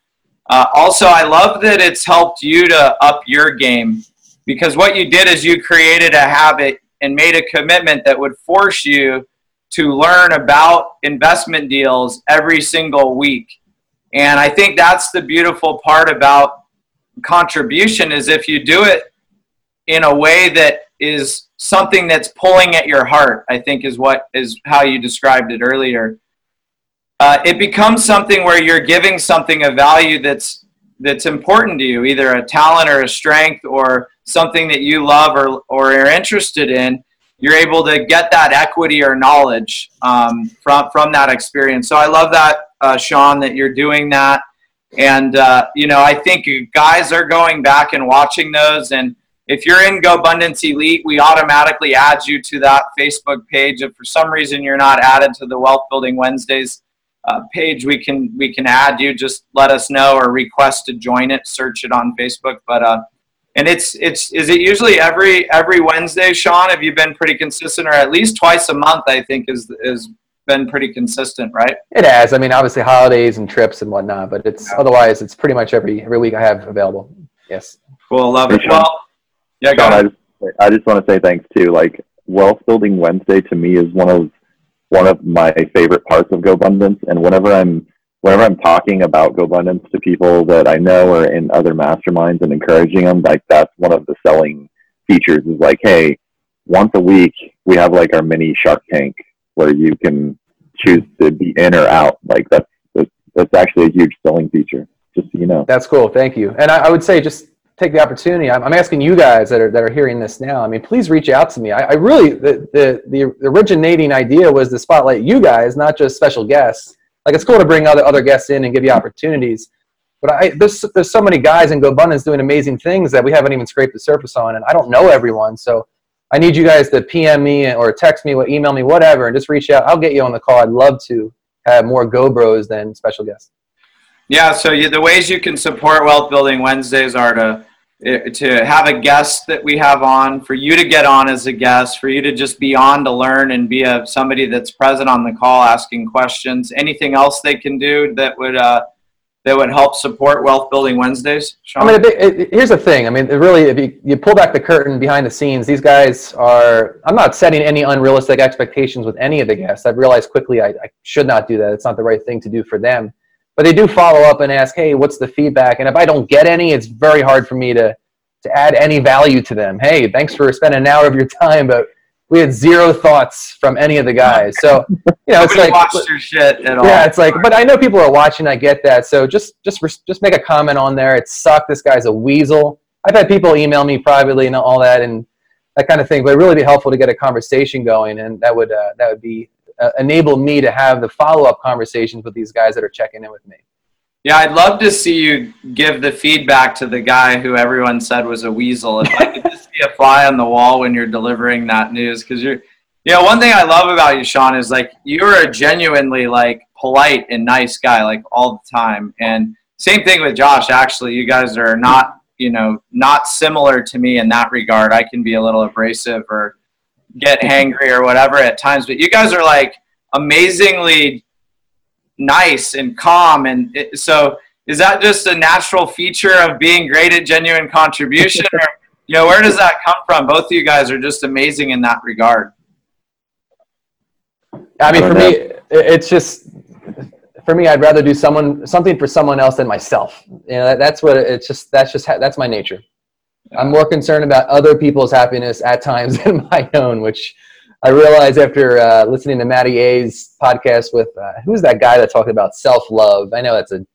Uh, also, I love that it's helped you to up your game because what you did is you created a habit and made a commitment that would force you to learn about investment deals every single week. And I think that's the beautiful part about contribution is if you do it in a way that is something that's pulling at your heart i think is what is how you described it earlier uh, it becomes something where you're giving something a value that's that's important to you either a talent or a strength or something that you love or, or are interested in. You're able to get that equity or knowledge um, from from that experience. So i love that uh, sean that you're doing that. And uh, you know i think guys are going back and watching those. And if you're in GoBundance Elite, we automatically add you to that Facebook page. If for some reason you're not added to the Wealth Building Wednesdays uh, page, we can we can add you. Just let us know or request to join it. Search it on Facebook. But uh, and it's it's is it usually every every Wednesday, Sean? Have you been pretty consistent, or at least twice a month? I think is is been pretty consistent, right? It has. I mean, obviously holidays and trips and whatnot, but it's yeah. otherwise it's pretty much every every week I have available. Yes. Cool. Love it. Well Yeah, go Sean, I just I just want to say thanks too. Like Wealth Building Wednesday to me is one of one of my favorite parts of GoBundance. And whenever I'm whenever I'm talking about GoBundance to people that I know or in other masterminds and encouraging them, like that's one of the selling features is like, hey, once a week we have like our mini Shark Tank where you can choose to be in or out. Like that's that's, actually a huge selling feature. Just so you know. That's cool. Thank you. And I, I would say just take the opportunity. I'm, I'm asking you guys that are that are hearing this now. I mean, please reach out to me. I, I really the, the the originating idea was to spotlight you guys, not just special guests. Like it's cool to bring other other guests in and give you opportunities. But I there's there's so many guys in GoBundance doing amazing things that we haven't even scraped the surface on, and I don't know everyone. So I need you guys to PM me or text me, or email me, whatever, and just reach out. I'll get you on the call. I'd love to have more GoBros than special guests. Yeah, so you, the ways you can support Wealth Building Wednesdays are to to have a guest that we have on, for you to get on as a guest, for you to just be on to learn and be a somebody that's present on the call asking questions. Anything else they can do that would uh, that would help support Wealth Building Wednesdays? Sean? I mean, here's the thing. I mean, really, if you, you pull back the curtain behind the scenes, these guys are. I'm not setting any unrealistic expectations with any of the guests. I've realized quickly I, I should not do that. It's not the right thing to do for them. But they do follow up and ask, "Hey, what's the feedback?" And if I don't get any, it's very hard for me to to add any value to them. Hey, thanks for spending an hour of your time, but we had zero thoughts from any of the guys. So you know, it's like watched your shit at all. yeah, it's like, but I know people are watching. I get that. So just, just, just make a comment on there. It sucked. This guy's a weasel. I've had people email me privately and all that and that kind of thing. But it'd really be helpful to get a conversation going, and that would, uh, that would be uh, enable me to have the follow up conversations with these guys that are checking in with me. Yeah, I'd love to see you give the feedback to the guy who everyone said was a weasel. If I could just be a fly on the wall when you're delivering that news, because you're, you know, one thing I love about you, Sean, is like you're a genuinely like polite and nice guy, like all the time. And same thing with Josh. Actually, you guys are not, you know, not similar to me in that regard. I can be a little abrasive or get hangry or whatever at times, but you guys are like amazingly nice and calm and it, so is that just a natural feature of being great at genuine contribution or you know where does that come from both of you guys are just amazing in that regard I mean, I for don't me, it's just for me. I'd rather do someone something for someone else than myself. You know, that, that's what it's just. That's just that's my nature. I'm more concerned about other people's happiness at times than my own, which I realized after uh, listening to Matty A's podcast with uh, who's that guy that talked about self love. I know that's a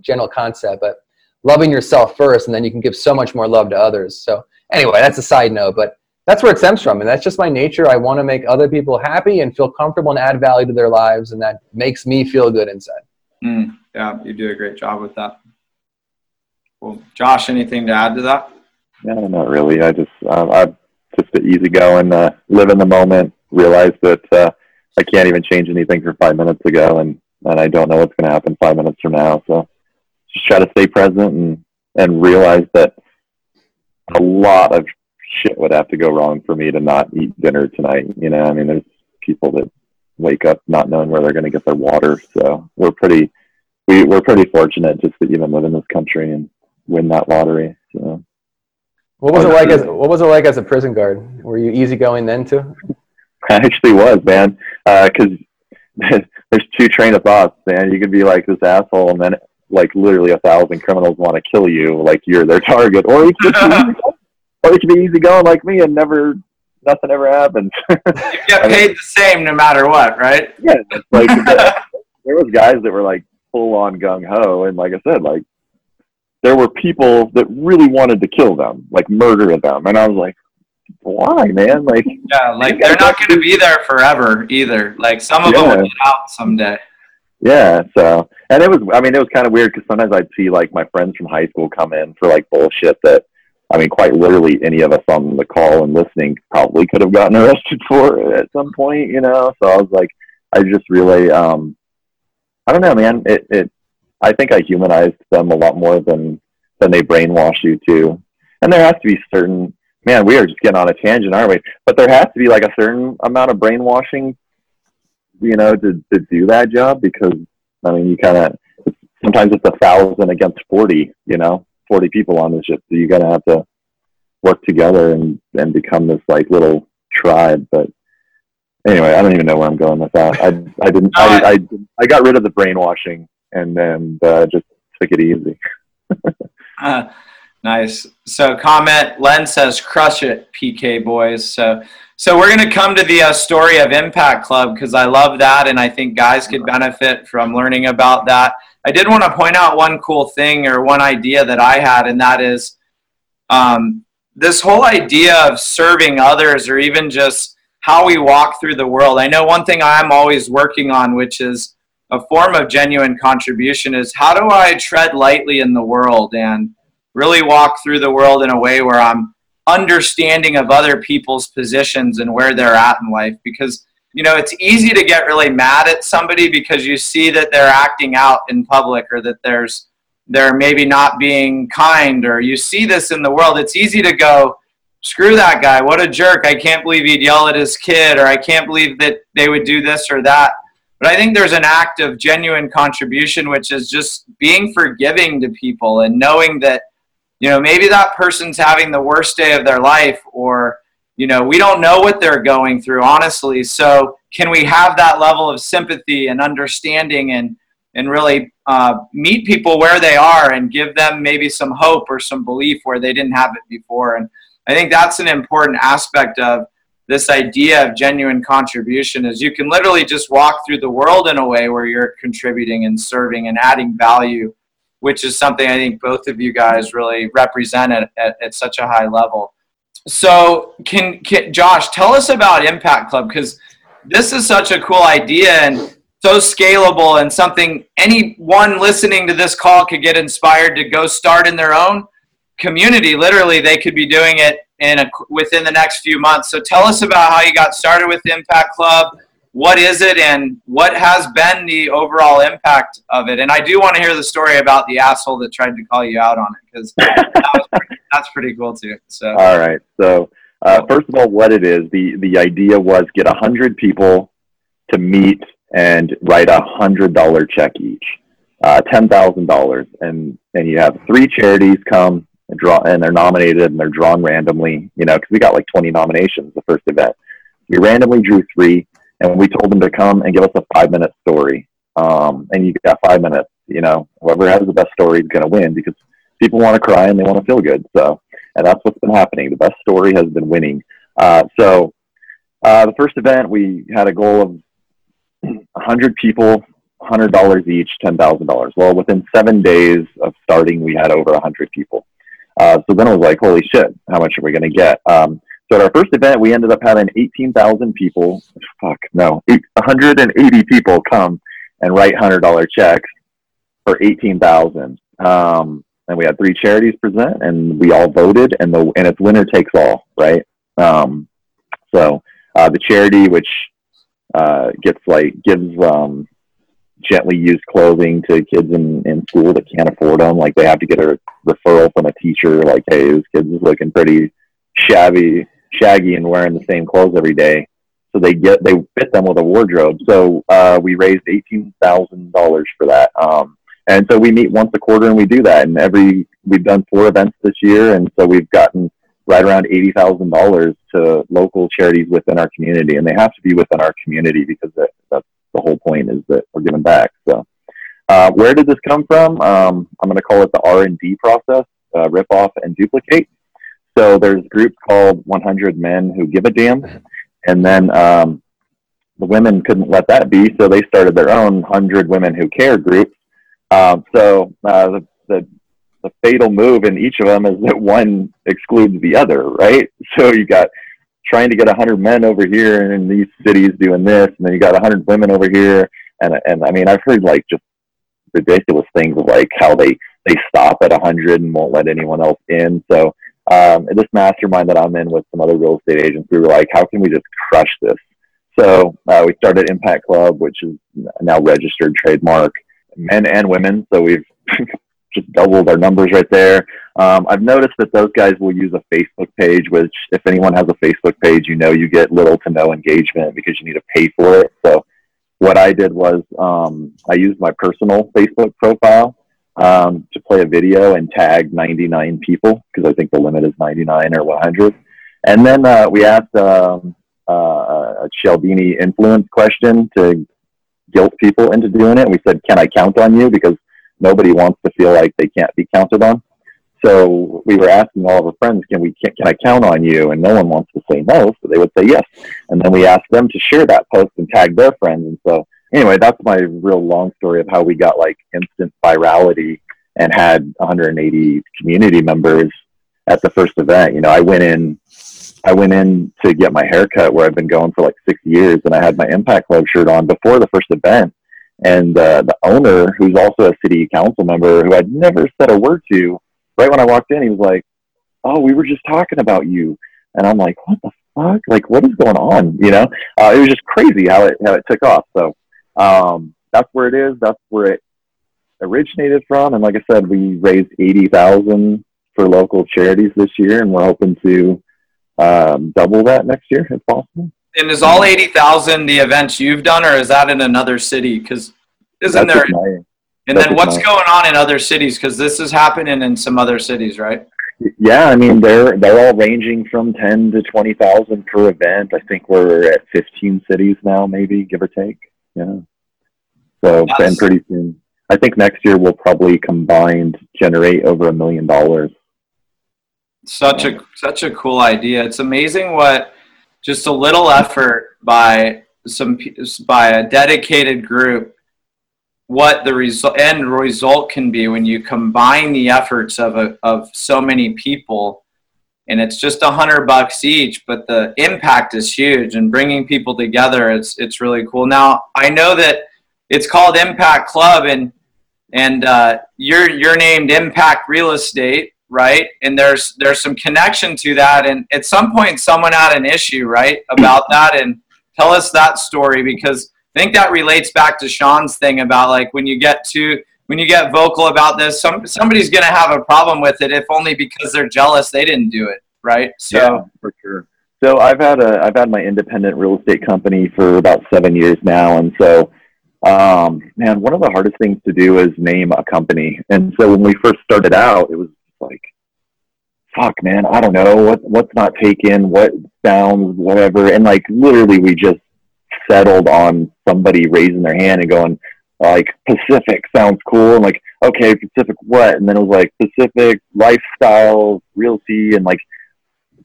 general concept, but loving yourself first, and then you can give so much more love to others. So anyway, that's a side note, but that's where it stems from, and that's just my nature. I want to make other people happy and feel comfortable and add value to their lives, and that makes me feel good inside. Mm, yeah you do a great job with that well josh anything to add to that No, not really. I just uh, I'm just an easygoing, uh, live in the moment. Realize that uh, I can't even change anything from five minutes ago, and and I don't know what's going to happen five minutes from now. So just try to stay present and and realize that a lot of shit would have to go wrong for me to not eat dinner tonight. You know, I mean, there's people that wake up not knowing where they're going to get their water. So we're pretty we we're pretty fortunate just to even live in this country and win that lottery. So. What was it like as sure. What was it like as a prison guard? Were you easygoing then too? I actually was, man. Uh, because there's two train of thoughts, man. You could be like this asshole, and then like literally a thousand criminals want to kill you, like you're their target, or you could, be easy, or you could be easy going like me and never, nothing ever happens. you get paid the same no matter what right yeah, it's like there was guys that were like full on gung ho, and like I said, like there were people that really wanted to kill them, like murder them, and I was like, why, man? Like. yeah like they're not going to be there forever either like some of them will get out someday Yeah, so and it was I mean it was kind of weird because sometimes I'd see like my friends from high school come in for like bullshit that I mean quite literally any of us on the call and listening probably could have gotten arrested for at some point, you know. So I was like I just really um I don't know, man. It it I think I humanized them a lot more than than they brainwash you to. And there has to be certain man, we are just getting on a tangent, aren't we? But there has to be like a certain amount of brainwashing you know, to, to do that job because I mean, you kind of sometimes it's a thousand against forty, you know, forty people on the ship, so you gotta have to work together and and become this like little tribe. But anyway, I don't even know where I'm going with that. I I didn't I I, I got rid of the brainwashing and then uh, just took it easy. Uh, nice. So comment Len says crush it PK boys. So so we're going to come to the uh, story of Impact Club because I love that and I think guys could benefit from learning about that. I did want to point out one cool thing or one idea that I had and that is um, this whole idea of serving others or even just how we walk through the world. I know one thing I'm always working on which is a form of genuine contribution is how do I tread lightly in the world and really walk through the world in a way where I'm understanding of other people's positions and where they're at in life? Because you know it's easy to get really mad at somebody because you see that they're acting out in public or that there's they're maybe not being kind or you see this in the world. It's easy to go screw that guy. What a jerk. I can't believe he'd yell at his kid or i can't believe that they would do this or that but i think there's an act of genuine contribution which is just being forgiving to people and knowing that you know maybe that person's having the worst day of their life or you know we don't know what they're going through honestly. So can we have that level of sympathy and understanding and and really uh, meet people where they are and give them maybe some hope or some belief where they didn't have it before? And i think that's an important aspect of this idea of genuine contribution is you can literally just walk through the world in a way where you're contributing and serving and adding value which is something I think both of you guys really represent at, at, at such a high level. So, can, can Josh tell us about Impact Club because this is such a cool idea and so scalable and something anyone listening to this call could get inspired to go start in their own community. Literally, they could be doing it in a, within the next few months. So, tell us about how you got started with Impact Club what is it and what has been the overall impact of it? And I do want to hear the story about the asshole that tried to call you out on it because that that's pretty cool too. So all right, so uh, first of all, what it is the the idea was get a hundred people to meet and write a hundred dollar check each, uh, ten thousand dollars, and and you have three charities come and draw and they're nominated and they're drawn randomly. You know, because we got like twenty nominations the first event. We randomly drew three and we told them to come and give us a five minute story. Um, and you got five minutes. You know, whoever has the best story is going to win because people want to cry and they want to feel good. So, and that's what's been happening. The best story has been winning. Uh, so, uh, the first event we had a goal of 100 people, $100 each, $10,000. Well, within seven days of starting, we had over 100 people. Uh, so then I was like, holy shit, how much are we going to get? Um, so at our first event, we ended up having 18,000 people, fuck, no, 180 people come and write $100 checks for 18,000. Um, and we had three charities present and we all voted and the, and it's winner takes all, right? Um, so, uh, the charity, which, uh, gets like, gives, um, gently used clothing to kids in, in school that can't afford them. Like they have to get a referral from a teacher, like, hey, this kid's looking pretty shabby shaggy and wearing the same clothes every day. So they get they fit them with a wardrobe. So uh, we raised eighteen thousand dollars for that. Um, and so we meet once a quarter and we do that. And every we've done four events this year, and so we've gotten right around eighty thousand dollars to local charities within our community, and they have to be within our community because that, that's the whole point is that we're giving back. So, uh, where did this come from? Um, I'm going to call it the R and D process: uh, rip off and duplicate. So there's groups called 100 Men Who Give a Damn, and then um, the women couldn't let that be, so they started their own 100 Women Who Care group. Um, so uh, the, the the fatal move in each of them is that one excludes the other, right? So you got trying to get 100 men over here in these cities doing this, and then you got 100 women over here, and and I mean I've heard like just ridiculous things of like how they they stop at 100 and won't let anyone else in. So um, this mastermind that I'm in with some other real estate agents, we were like, how can we just crush this? So uh, we started Impact Club, which is now registered trademark, men and women. So we've just doubled our numbers right there. Um, I've noticed that those guys will use a Facebook page, which if anyone has a Facebook page, you know you get little to no engagement because you need to pay for it. So what I did was um, I used my personal Facebook profile um, to play a video and tag 99 people because I think the limit is 99 or 100. And then uh, we asked um, uh, a Cialdini influence question to guilt people into doing it. We said, "Can I count on you?" Because nobody wants to feel like they can't be counted on. So we were asking all of our friends, "Can we can, can I count on you?" And no one wants to say no, so they would say yes. And then we asked them to share that post and tag their friends. And so anyway, that's my real long story of how we got like instant virality and had 180 community members at the first event. You know, I went in, I went in to get my haircut where I've been going for like six years, and I had my Impact Club shirt on before the first event. And uh, the owner, who's also a city council member, who I'd never said a word to, right when I walked in, he was like, "Oh, we were just talking about you," and I'm like, "What the fuck? Like, what is going on?" You know, uh, it was just crazy how it how it took off. So um, that's where it is. That's where it originated from. And like I said, we raised eighty thousand for local charities this year, and we're hoping to um, double that next year if possible. And is all mm-hmm. eighty thousand the events you've done, or is that in another city? Because isn't That's there? And that's then what's going on in other cities? Because this is happening in some other cities, right? Yeah, I mean they're they're all ranging from ten to twenty thousand per event. I think we're at fifteen cities now, maybe give or take. Yeah. So That's- and pretty soon, I think next year we'll probably combined generate over a million dollars. Such a such a cool idea. It's amazing what just a little effort by some by a dedicated group what the result end result can be when you combine the efforts of a, of so many people. And it's just a hundred bucks each but the impact is huge and bringing people together it's it's really cool. Now i know that it's called impact club and and uh, you're you're named impact real estate right? And there's there's some connection to that. And at some point someone had an issue right about that. And tell us that story because i think that relates back to sean's thing about like when you get to when you get vocal about this some somebody's going to have a problem with it if only because they're jealous they didn't do it right? So for sure. So I've had a I've had my independent real estate company for about seven years now, and so um, man, one of the hardest things to do is name a company. And so when we first started out, it was like, fuck, man, I don't know what what's not taken, what sounds, whatever, and like literally we just settled on somebody raising their hand and going like Pacific sounds cool, and like okay, Pacific what, and then it was like Pacific lifestyle realty, and like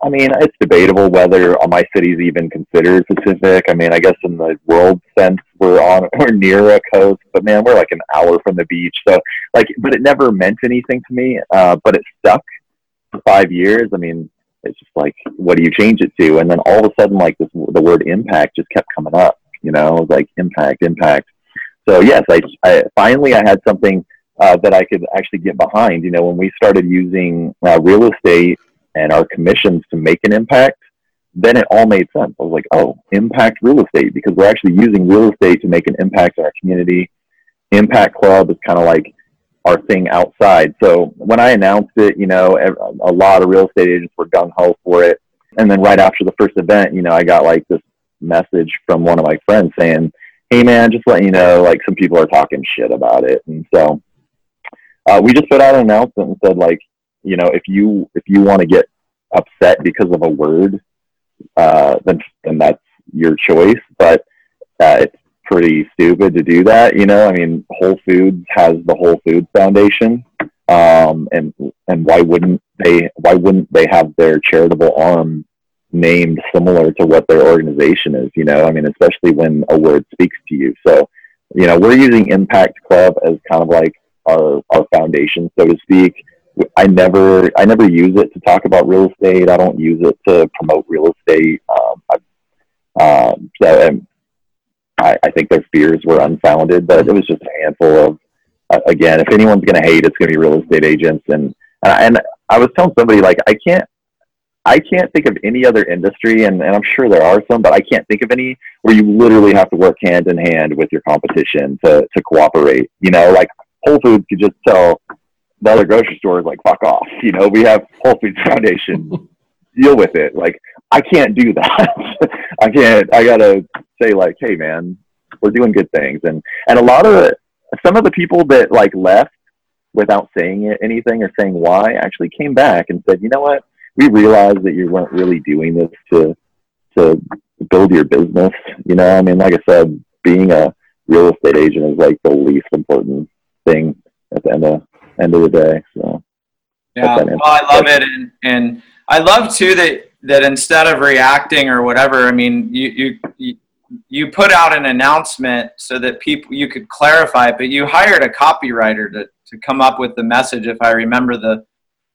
I mean, it's debatable whether my city's even considered Pacific. I mean, I guess in the world sense, we're on we're near a coast, but man, we're like an hour from the beach. So, like, but it never meant anything to me. Uh, but it stuck for five years. I mean, it's just like, what do you change it to? And then all of a sudden, like this, the word impact just kept coming up. You know, like impact, impact. So yes, I, I finally I had something uh, that I could actually get behind. You know, when we started using uh, real estate and our commissions to make an impact, then it all made sense. I was like, oh, impact real estate because we're actually using real estate to make an impact in our community. Impact Club is kind of like our thing outside. So when I announced it, you know, a lot of real estate agents were gung ho for it. And then right after the first event, you know, I got like this message from one of my friends saying, hey man, just letting you know, like some people are talking shit about it. And so uh, we just put out an announcement and said like, you know, if you if you want to get upset because of a word, uh, then then that's your choice. But uh, it's pretty stupid to do that. You know, I mean, Whole Foods has the Whole Foods Foundation, um, and and why wouldn't they? Why wouldn't they have their charitable arm named similar to what their organization is? You know, I mean, especially when a word speaks to you. So, you know, we're using Impact Club as kind of like our our foundation, so to speak. I never I never use it to talk about real estate. I don't use it to promote real estate. Um, I, um, so um, I, I think their fears were unfounded, but it was just a handful of. Uh, again, if anyone's going to hate, it's going to be real estate agents. And and I was telling somebody like I can't I can't think of any other industry, and, and I'm sure there are some, but I can't think of any where you literally have to work hand in hand with your competition to to cooperate. You know, like Whole Foods could just tell the other grocery stores like fuck off. You know, we have Whole Foods Foundation. Deal with it. Like I can't do that. I can't. I gotta say like, hey man, we're doing good things. And and a lot of the, some of the people that like left without saying it, anything or saying why, actually came back and said, you know what, we realized that you weren't really doing this to to build your business. You know, I mean, like I said, being a real estate agent is like the least important thing at the end of end of the day. So Yeah, well, I love it, and and I love too that that instead of reacting or whatever, I mean, you you you, put out an announcement so that people you could clarify it, but you hired a copywriter to to come up with the message, if I remember the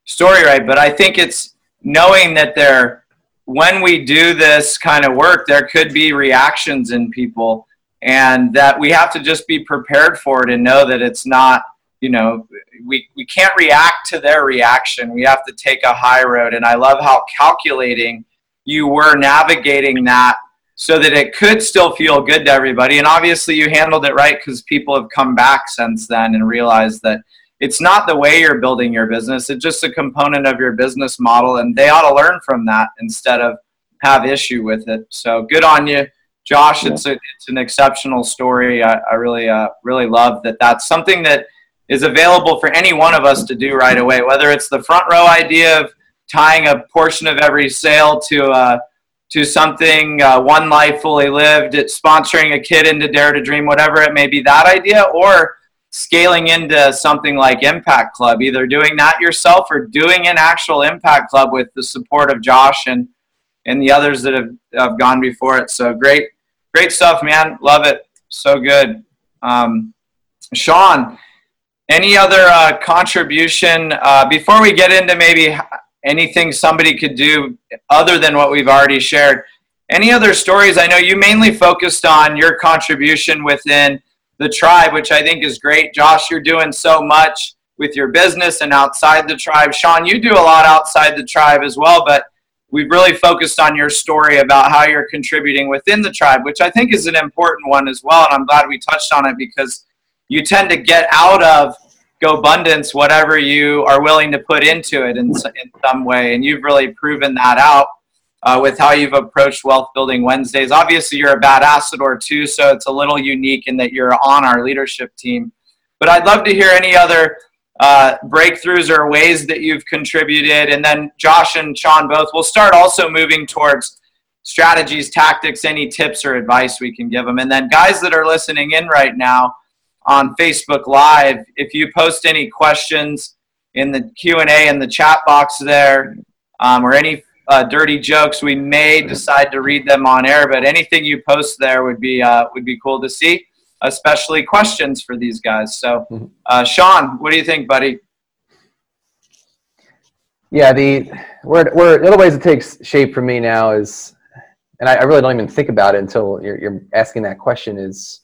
story right. But I think it's knowing that there, when we do this kind of work, there could be reactions in people, and that we have to just be prepared for it and know that it's not you know we, we can't react to their reaction. We have to take a high road. And i love how calculating you were navigating that so that it could still feel good to everybody. And obviously you handled it right because people have come back since then and realized that it's not the way you're building your business. It's just a component of your business model and they ought to learn from that instead of have issue with it. So good on you josh. It's, a, it's an exceptional story. I, I really uh, really love that. That's something that is available for any one of us to do right away, whether it's the front row idea of tying a portion of every sale to uh, to something, uh, one life fully lived, it's sponsoring a kid into Dare to Dream, whatever it may be, that idea, or scaling into something like Impact Club, either doing that yourself or doing an actual Impact Club with the support of Josh and and the others that have, have gone before it. So great, great stuff, man. Love it. So good. Um, Sean, any other uh, contribution uh, before we get into maybe anything somebody could do other than what we've already shared? Any other stories? I know you mainly focused on your contribution within the tribe, which I think is great. Josh, you're doing so much with your business and outside the tribe. Sean, you do a lot outside the tribe as well, but we've really focused on your story about how you're contributing within the tribe, which I think is an important one as well. And I'm glad we touched on it because you tend to get out of GoBundance whatever you are willing to put into it in, in some way. And you've really proven that out uh, with how you've approached Wealth Building Wednesdays. Obviously, you're a bad badassador too, so it's a little unique in that you're on our leadership team. But I'd love to hear any other uh, breakthroughs or ways that you've contributed. And then Josh and Sean both. We'll start also moving towards strategies, tactics, any tips or advice we can give them. And then guys that are listening in right now, on Facebook Live. If you post any questions in the Q and A in the chat box there, um, or any uh, dirty jokes, we may decide to read them on air. But anything you post there would be uh, would be cool to see, especially questions for these guys. So, uh, Sean, what do you think, buddy? Yeah, the where where the other ways it takes shape for me now is, and I, I really don't even think about it until you're, you're asking that question is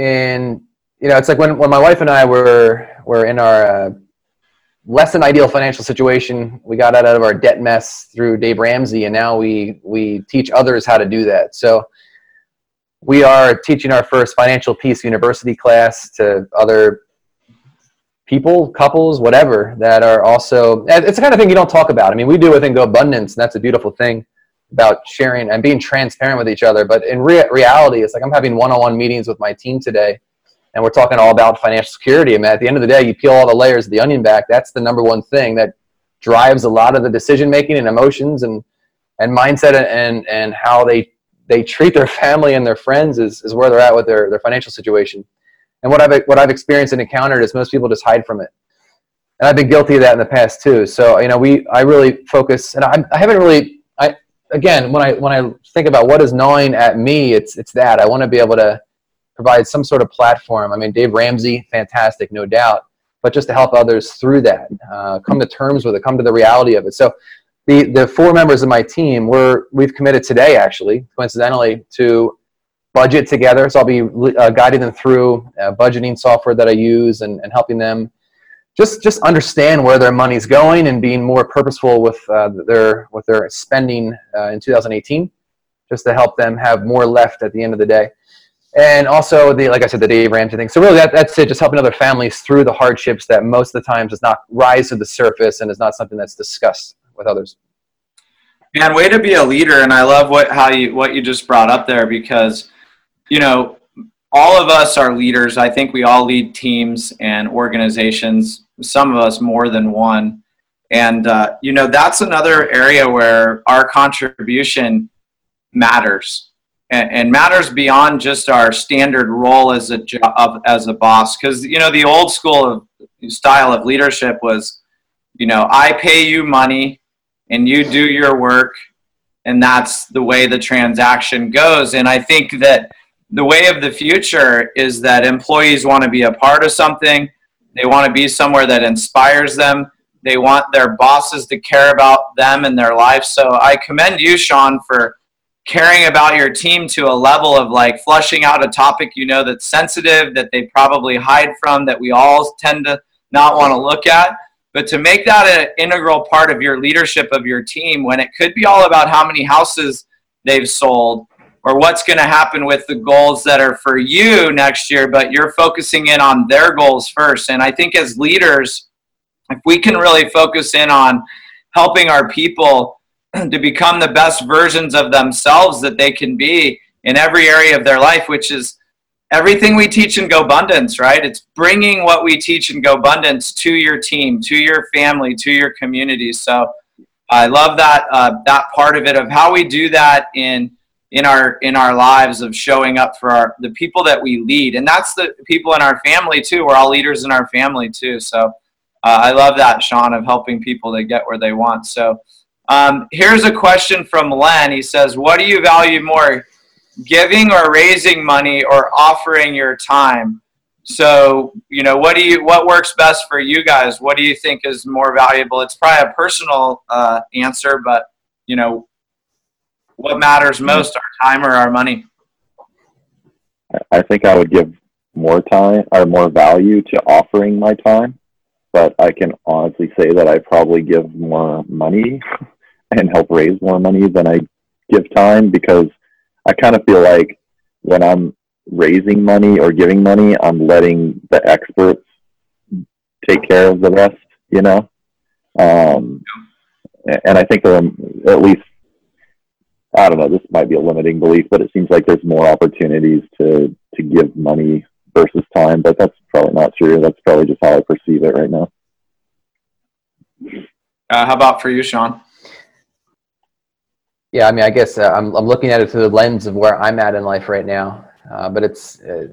and you know, it's like when, when my wife and I were were in our uh, less than ideal financial situation, we got out of our debt mess through Dave Ramsey, and now we we teach others how to do that. So we are teaching our first financial peace university class to other people, couples, whatever that are also. It's the kind of thing you don't talk about. I mean, we do within GoBundance, and that's a beautiful thing about sharing and being transparent with each other. But in rea- reality, it's like I'm having one-on-one meetings with my team today, and we're talking all about financial security. I mean, at the end of the day, you peel all the layers of the onion back. That's the number one thing that drives a lot of the decision making and emotions and and mindset and and how they they treat their family and their friends is, is where they're at with their, their financial situation. And what I've what I've experienced and encountered is most people just hide from it. And I've been guilty of that in the past too. So you know, we I really focus, and I, I haven't really again, when I when I think about what is gnawing at me, it's it's that I want to be able to provide some sort of platform. I mean, Dave Ramsey, fantastic, no doubt, but just to help others through that, uh, come to terms with it, come to the reality of it. So, the the four members of my team, we're we've committed today, actually, coincidentally, to budget together. So I'll be uh, guiding them through uh, budgeting software that I use and, and helping them just just understand where their money's going and being more purposeful with uh, their with their spending uh, in 2018, just to help them have more left at the end of the day. And also the like I said, the Dave Ramsey thing. So really, that, that's it. Just helping other families through the hardships that most of the times does not rise to the surface and is not something that's discussed with others. Man, way to be a leader, and I love what how you what you just brought up there because, you know, all of us are leaders. I think we all lead teams and organizations, some of us more than one. And, uh, you know, that's another area where our contribution matters and, and matters beyond just our standard role as a job, as a boss. Because, you know, the old school of style of leadership was, you know, I pay you money and you do your work. And that's the way the transaction goes. And I think that the way of the future is that employees want to be a part of something. They want to be somewhere that inspires them. They want their bosses to care about them and their life. So I commend you, Sean, for caring about your team to a level of like flushing out a topic you know that's sensitive, that they probably hide from, that we all tend to not want to look at. But to make that an integral part of your leadership of your team when it could be all about how many houses they've sold or what's going to happen with the goals that are for you next year, but you're focusing in on their goals first. And I think as leaders, if we can really focus in on helping our people to become the best versions of themselves that they can be in every area of their life, which is everything we teach in GoBundance, right? It's bringing what we teach in GoBundance to your team, to your family, to your community. So I love that uh, that part of it of how we do that in in our in our lives of showing up for our the people that we lead. And that's the people in our family too. We're all leaders in our family too. So uh, i love that sean of helping people to get where they want. So um, here's a question from len. He says what do you value more giving or raising money or offering your time? So you know what do you what works best for you guys? What do you think is more valuable? It's probably a personal uh, answer but you know what matters most, our time or our money? I think I would give more time or more value to offering my time, but I can honestly say that I probably give more money and help raise more money than I give time because I kind of feel like when I'm raising money or giving money, I'm letting the experts take care of the rest, you know? Um, and I think there are at least I don't know, this might be a limiting belief, but it seems like there's more opportunities to, to give money versus time, but that's probably not true. That's probably just how I perceive it right now. Uh, how about for you, Sean? Yeah, I mean, I guess uh, I'm, I'm looking at it through the lens of where I'm at in life right now. Uh, but it's uh,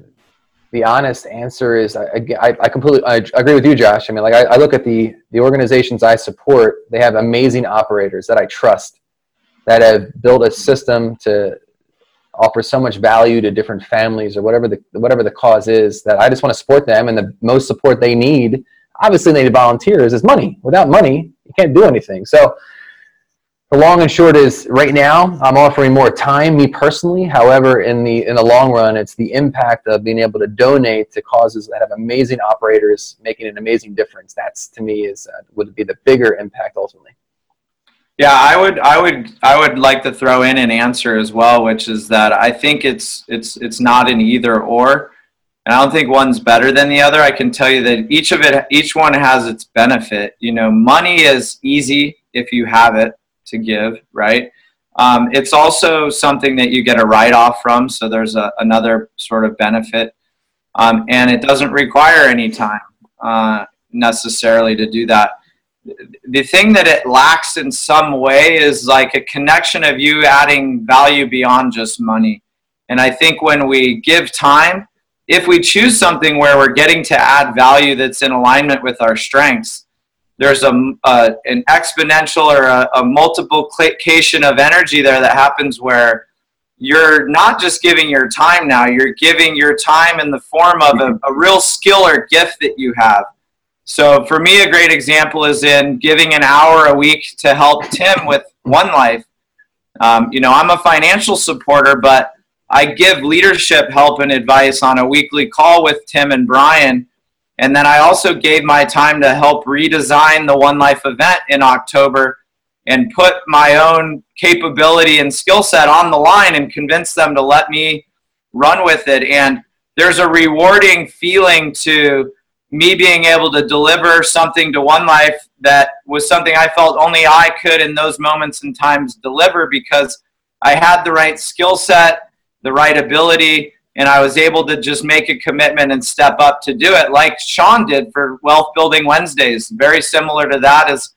the honest answer is I, I, I completely I agree with you, Josh. I mean, like I, I look at the the organizations I support; they have amazing operators that I trust that have built a system to offer so much value to different families or whatever the whatever the cause is that I just want to support them and the most support they need obviously they need volunteers is money. Without money you can't do anything. So the long and short is right now I'm offering more time me personally. However in the in the long run it's the impact of being able to donate to causes that have amazing operators making an amazing difference. That's to me is uh, would be the bigger impact ultimately yeah, I would, I would, I would like to throw in an answer as well, which is that I think it's it's it's not an either or, and I don't think one's better than the other. I can tell you that each of it, each one has its benefit. You know, money is easy if you have it to give, right? Um, it's also something that you get a write off from, so there's a, another sort of benefit, um, and it doesn't require any time uh, necessarily to do that the thing that it lacks in some way is like a connection of you adding value beyond just money. And I think when we give time, if we choose something where we're getting to add value that's in alignment with our strengths, there's a, an exponential or a, a multiplication of energy there that happens where you're not just giving your time now, you're giving your time in the form of a, a real skill or gift that you have so for me, a great example is in giving an hour a week to help Tim with One Life. Um, you know, I'm a financial supporter, but I give leadership help and advice on a weekly call with Tim and Brian. And then I also gave my time to help redesign the One Life event in October and put my own capability and skill set on the line and convince them to let me run with it. And there's a rewarding feeling to me being able to deliver something to One Life that was something I felt only I could in those moments and times deliver because I had the right skill set, the right ability, and I was able to just make a commitment and step up to do it, like Sean did for Wealth Building Wednesdays. Very similar to that is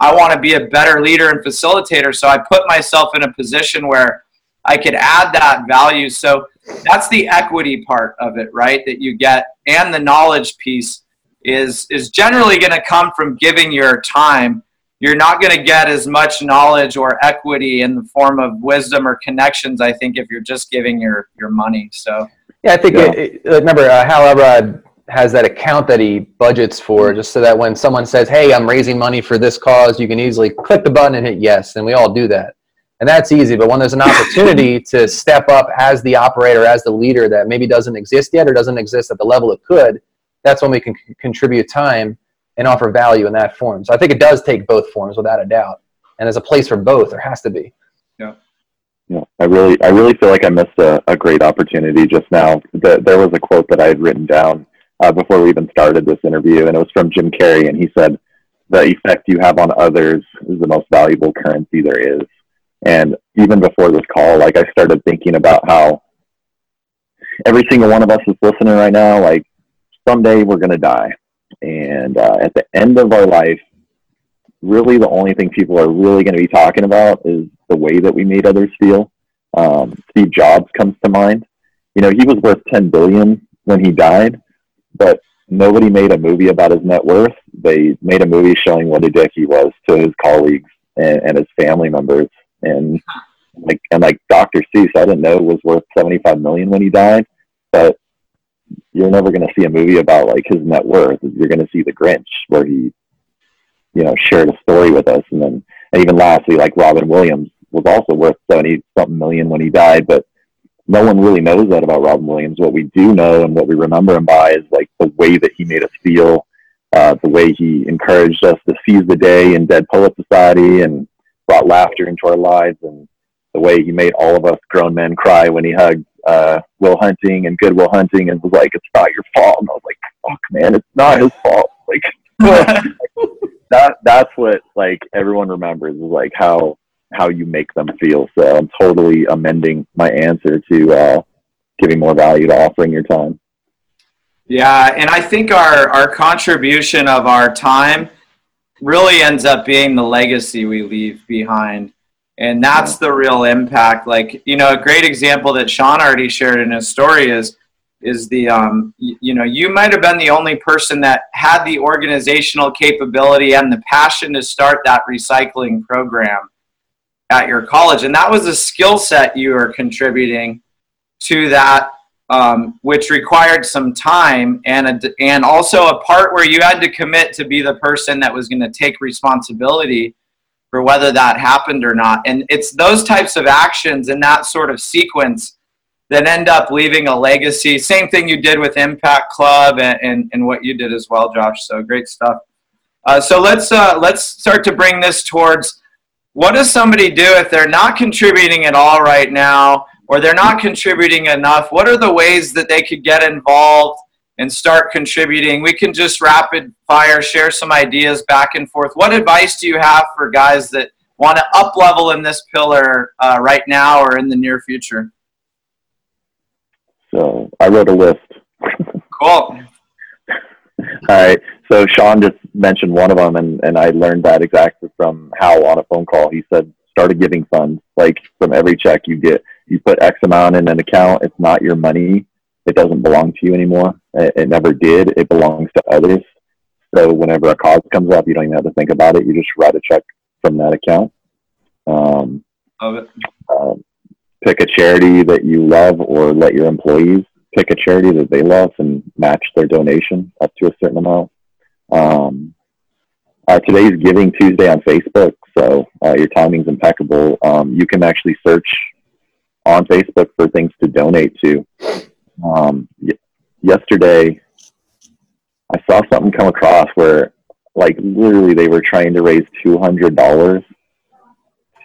I want to be a better leader and facilitator. So I put myself in a position where I could add that value. So that's the equity part of it, right? That you get, and the knowledge piece is is generally going to come from giving your time. You're not going to get as much knowledge or equity in the form of wisdom or connections. I think if you're just giving your your money. So Yeah, I think Yeah. It, it, remember uh, Hal Elrod has that account that he budgets for, just so that when someone says, "Hey, I'm raising money for this cause," you can easily click the button and hit yes, and we all do that, and that's easy. But when there's an opportunity to step up as the operator, as the leader that maybe doesn't exist yet or doesn't exist at the level it could, that's when we can c- contribute time and offer value in that form. So I think it does take both forms without a doubt, and there's a place for both. There has to be. Yeah, I really, I really feel like I missed a, a great opportunity just now. The, there was a quote that I had written down uh, before we even started this interview, and it was from Jim Carrey, and he said, "The effect you have on others is the most valuable currency there is." And even before this call, like I started thinking about how every single one of us is listening right now. Like someday we're gonna die, and uh, at the end of our life, really the only thing people are really going to be talking about is the way that we made others feel. Um, Steve Jobs comes to mind. You know, he was worth 10 billion when he died, but nobody made a movie about his net worth. They made a movie showing what a dick he was to his colleagues and, and his family members. And like, and like Dr. Seuss, I didn't know was worth 75 million when he died, but you're never going to see a movie about like his net worth. You're going to see The Grinch, where he you know, shared a story with us. And then, and even lastly, like Robin Williams was also worth 70 something million when he died, but no one really knows that about Robin Williams. What we do know and what we remember him by is like the way that he made us feel, uh, the way he encouraged us to seize the day in Dead Poet Society and brought laughter into our lives and the way he made all of us grown men cry when he hugged uh, Will Hunting and Good Will Hunting and was like, it's not your fault. And I was like, fuck, man, it's not his fault. Like, that that's what like everyone remembers is like how how you make them feel. So I'm totally amending my answer to uh, giving more value to offering your time. Yeah, and I think our our contribution of our time really ends up being the legacy we leave behind. And that's the real impact. Like, you know, a great example that Sean already shared in his story is is the um you, you know, you might have been the only person that had the organizational capability and the passion to start that recycling program at your college. And that was a skill set you were contributing to that um, which required some time and a, and also a part where you had to commit to be the person that was going to take responsibility for whether that happened or not. And it's those types of actions and that sort of sequence that end up leaving a legacy. Same thing you did with Impact Club and, and, and what you did as well, Josh. So great stuff. Uh, so let's uh, let's start to bring this towards what does somebody do if they're not contributing at all right now or they're not contributing enough what are the ways that they could get involved and start contributing we can just rapid fire share some ideas back and forth what advice do you have for guys that want to up level in this pillar uh, right now or in the near future So I wrote a list. cool All right. So Sean just mentioned one of them, and, and I learned that exactly from Hal on a phone call. He said, start a giving fund. Like from every check you get, you put X amount in an account. It's not your money. It doesn't belong to you anymore. It, it never did. It belongs to others. So whenever a cause comes up, you don't even have to think about it. You just write a check from that account. Um, Love it. um, pick a charity that you love or let your employees pick a charity that they love and match their donation up to a certain amount. Um, uh, today's Giving Tuesday on Facebook, so uh, your timing's impeccable. Um, you can actually search on Facebook for things to donate to. Um, y- yesterday, I saw something come across where, like, literally they were trying to raise two hundred dollars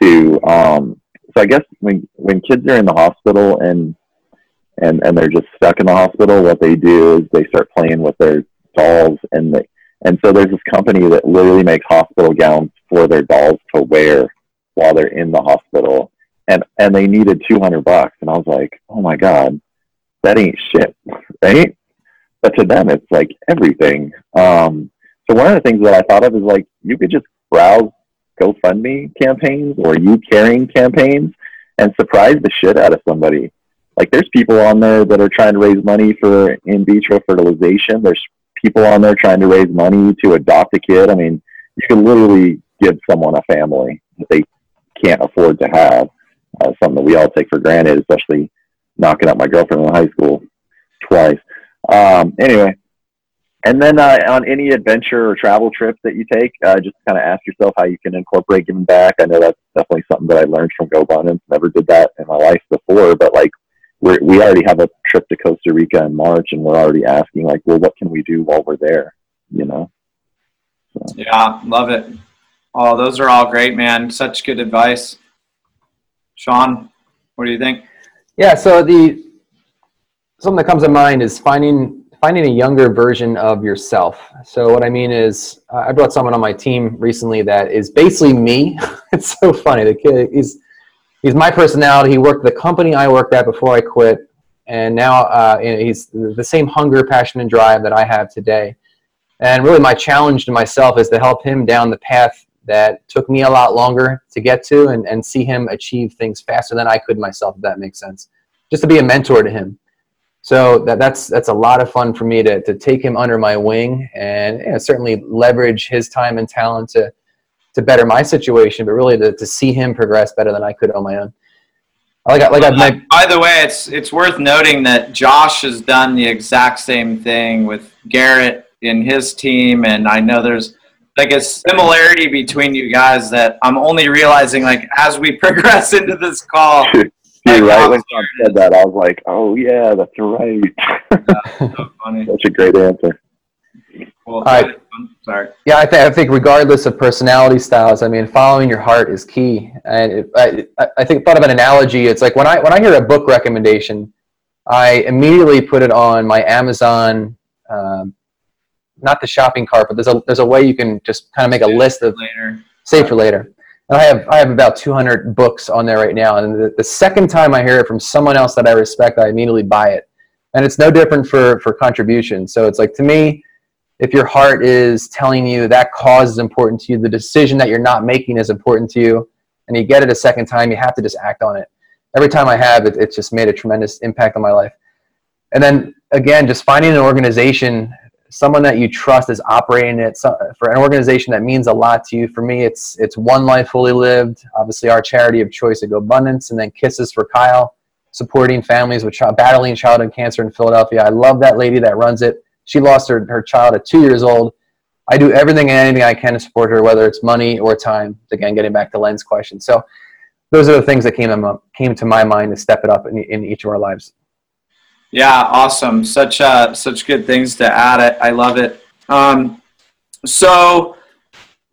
to um, so I guess when when kids are in the hospital and and and they're just stuck in the hospital, what they do is they start playing with their dolls and they and so there's this company that literally makes hospital gowns for their dolls to wear while they're in the hospital and and they needed 200 bucks and I was like, "Oh my god. that ain't shit, right? But to them, it's like everything. Um, so one of the things that I thought of is like you could just browse GoFundMe campaigns or you carrying campaigns and surprise the shit out of somebody. Like there's people on there that are trying to raise money for in vitro fertilization. There's people on there trying to raise money to adopt a kid. I mean, you can literally give someone a family that they can't afford to have. Uh, something that we all take for granted, especially knocking up my girlfriend in high school twice. Um, anyway, and then uh, on any adventure or travel trip that you take, uh, just kind of ask yourself how you can incorporate giving back. I know that's definitely something that I learned from GoBundance. Never did that in my life before, but like we we already have a trip to Costa Rica in March, and we're already asking like, well, what can we do while we're there? You know. So. Yeah, love it. Oh, those are all great, man. Such good advice. Sean, what do you think? Yeah, so the something that comes to mind is finding finding a younger version of yourself. So what I mean is, uh, I brought someone on my team recently that is basically me. it's so funny. The kid, he's he's my personality. He worked the company I worked at before I quit, and now uh, he's the same hunger, passion, and drive that I have today. And really, my challenge to myself is to help him down the path that took me a lot longer to get to, and, and see him achieve things faster than I could myself. If that makes sense, just to be a mentor to him. So that, that's that's a lot of fun for me to, to take him under my wing and you know, certainly leverage his time and talent to to better my situation, but really to, to see him progress better than I could on my own. Like, like well, my, by the way, it's it's worth noting that Josh has done the exact same thing with Garrett in his team, and I know there's like a similarity between you guys that I'm only realizing like as we progress into this call. You're right when John said that, I was like, "Oh yeah, that's right." that's so funny. Such a great answer. Well, right. Sorry. Yeah, I, th- I think regardless of personality styles, I mean, following your heart is key. And it, I, I think thought of an analogy. It's like when I when I hear a book recommendation, I immediately put it on my Amazon, um, not the shopping cart, but there's a there's a way you can just kind of make a list of later. save for later. And I have I have about 200 books on there right now. And the, the second time I hear it from someone else that I respect, I immediately buy it. And it's no different for for contribution. So it's like to me, if your heart is telling you that cause is important to you, the decision that you're not making is important to you, and you get it a second time, you have to just act on it. Every time I have it, it's just made a tremendous impact on my life. And then again, just finding an organization someone that you trust is operating it for an organization that means a lot to you. For me, it's it's One Life Fully Lived, obviously our charity of choice at GoBundance, and then Kisses for Kyle, supporting families with child, battling childhood cancer in Philadelphia. I love that lady that runs it. She lost her, her child at two years old. I do everything and anything I can to support her, whether it's money or time. Again, getting back to Len's question. So those are the things that came to, came to my mind to step it up in, in each of our lives. Yeah, awesome. Such uh, such good things to add. It. I love it. Um, so,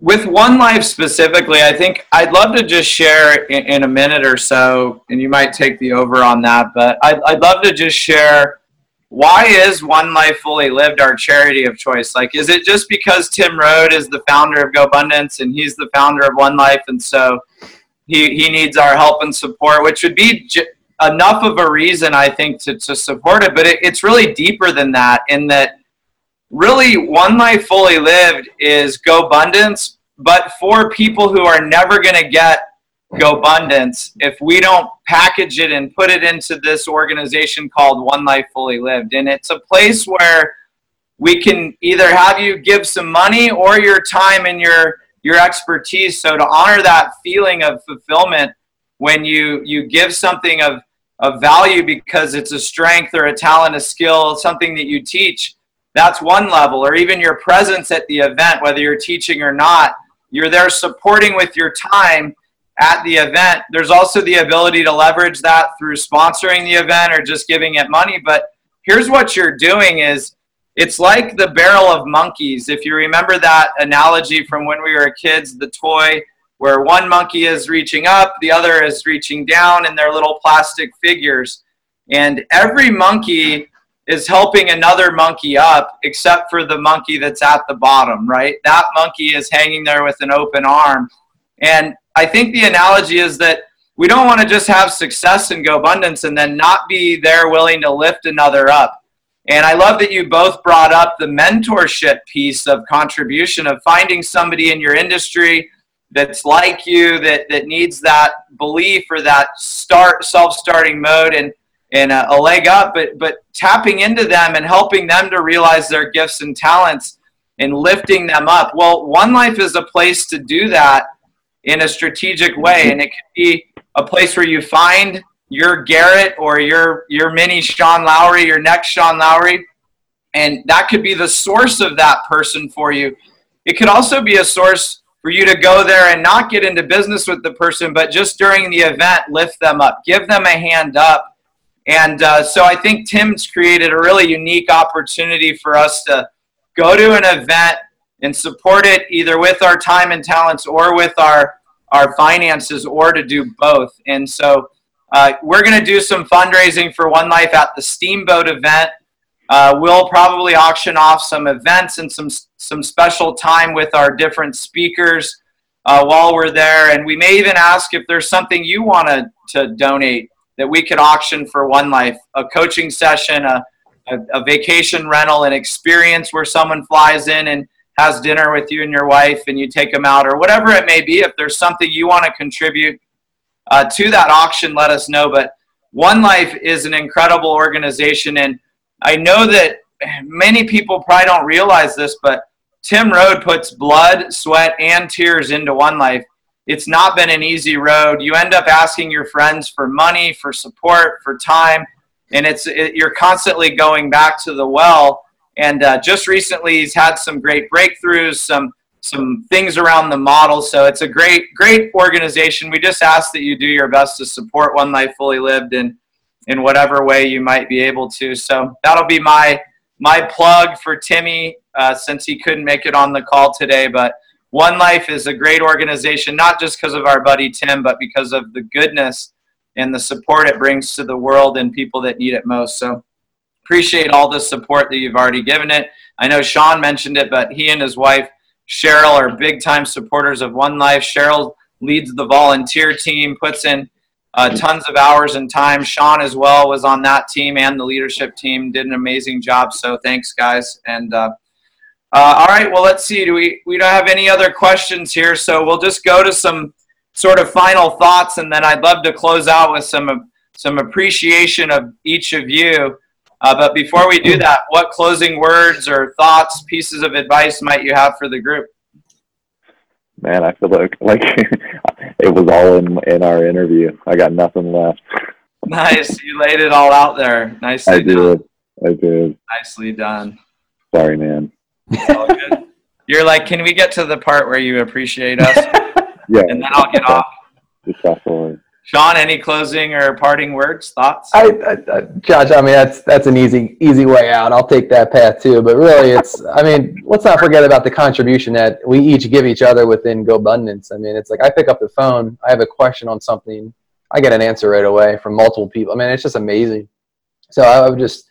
with One Life specifically, I think I'd love to just share in, in, a minute or so, and you might take the over on that. But I'd, I'd love to just share why is One Life Fully Lived our charity of choice? Like, is it just because Tim Rhode is the founder of GoBundance and he's the founder of One Life, and so he he needs our help and support, which would be j- enough of a reason, I think, to, to support it. But it, it's really deeper than that, in that really One Life Fully Lived is GoBundance, but for people who are never going to get GoBundance, if we don't package it and put it into this organization called One Life Fully Lived. And it's a place where we can either have you give some money or your time and your your expertise. So to honor that feeling of fulfillment when you you give something of of value because it's a strength or a talent, a skill, something that you teach, that's one level. Or even your presence at the event, whether you're teaching or not, you're there supporting with your time at the event. There's also the ability to leverage that through sponsoring the event or just giving it money. But here's what you're doing is it's like the barrel of monkeys. If you remember that analogy from when we were kids, the toy where one monkey is reaching up, the other is reaching down in their little plastic figures. And every monkey is helping another monkey up, except for the monkey that's at the bottom, right? That monkey is hanging there with an open arm. And I think the analogy is that we don't want to just have success and GoBundance and then not be there willing to lift another up. And I love that you both brought up the mentorship piece of contribution of finding somebody in your industry that's like you that, that needs that belief or that start self-starting mode and and a, a leg up but but tapping into them and helping them to realize their gifts and talents and lifting them up well one life is a place to do that in a strategic way and it could be a place where you find your Garrett or your your mini Sean Lowry, your next Sean Lowry, and that could be the source of that person for you. It could also be a source for you to go there and not get into business with the person, but just during the event, lift them up, give them a hand up. And uh, so I think Tim's created a really unique opportunity for us to go to an event and support it either with our time and talents or with our our finances or to do both. And so uh, we're going to do some fundraising for One Life at the Steamboat event. Uh, we'll probably auction off some events and some some special time with our different speakers uh, while we're there, and we may even ask if there's something you want to to donate that we could auction for One Life, a coaching session, a, a, a vacation rental, an experience where someone flies in and has dinner with you and your wife, and you take them out, or whatever it may be. If there's something you want to contribute uh, to that auction, let us know. But One Life is an incredible organization, and I know that many people probably don't realize this, but Tim Rhode puts blood, sweat, and tears into One Life. It's not been an easy road. You end up asking your friends for money, for support, for time, and it's it, you're constantly going back to the well. And uh, just recently, he's had some great breakthroughs, some some things around the model. So it's a great, great organization. We just ask that you do your best to support One Life Fully Lived in, in whatever way you might be able to. So that'll be my my plug for Timmy uh, since he couldn't make it on the call today. But One Life is a great organization, not just because of our buddy Tim, but because of the goodness and the support it brings to the world and people that need it most. So appreciate all the support that you've already given it. I know Sean mentioned it, but he and his wife Cheryl are big time supporters of One Life. Cheryl leads the volunteer team, puts in uh, tons of hours and time. Sean as well was on that team and the leadership team, did an amazing job. So thanks, guys. And uh, uh, all right, well, let's see. Do we we don't have any other questions here? So we'll just go to some sort of final thoughts, and then I'd love to close out with some some appreciation of each of you. Uh, but before we do that, what closing words or thoughts, pieces of advice might you have for the group? Man, I feel like like it was all in in our interview. I got nothing left. Nice, you laid it all out there. Nicely I done. did. I did. Nicely done. Sorry, man. Good. You're like, can we get to the part where you appreciate us, Yeah. and then I'll get off. Just fast forward. Sean, any closing or parting words, thoughts? I, I, I, Josh, I mean that's that's an easy easy way out. I'll take that path too. But really, it's I mean, let's not forget about the contribution that we each give each other within GoBundance. I mean, it's like I pick up the phone, I have a question on something, I get an answer right away from multiple people. I mean, it's just amazing. So I would just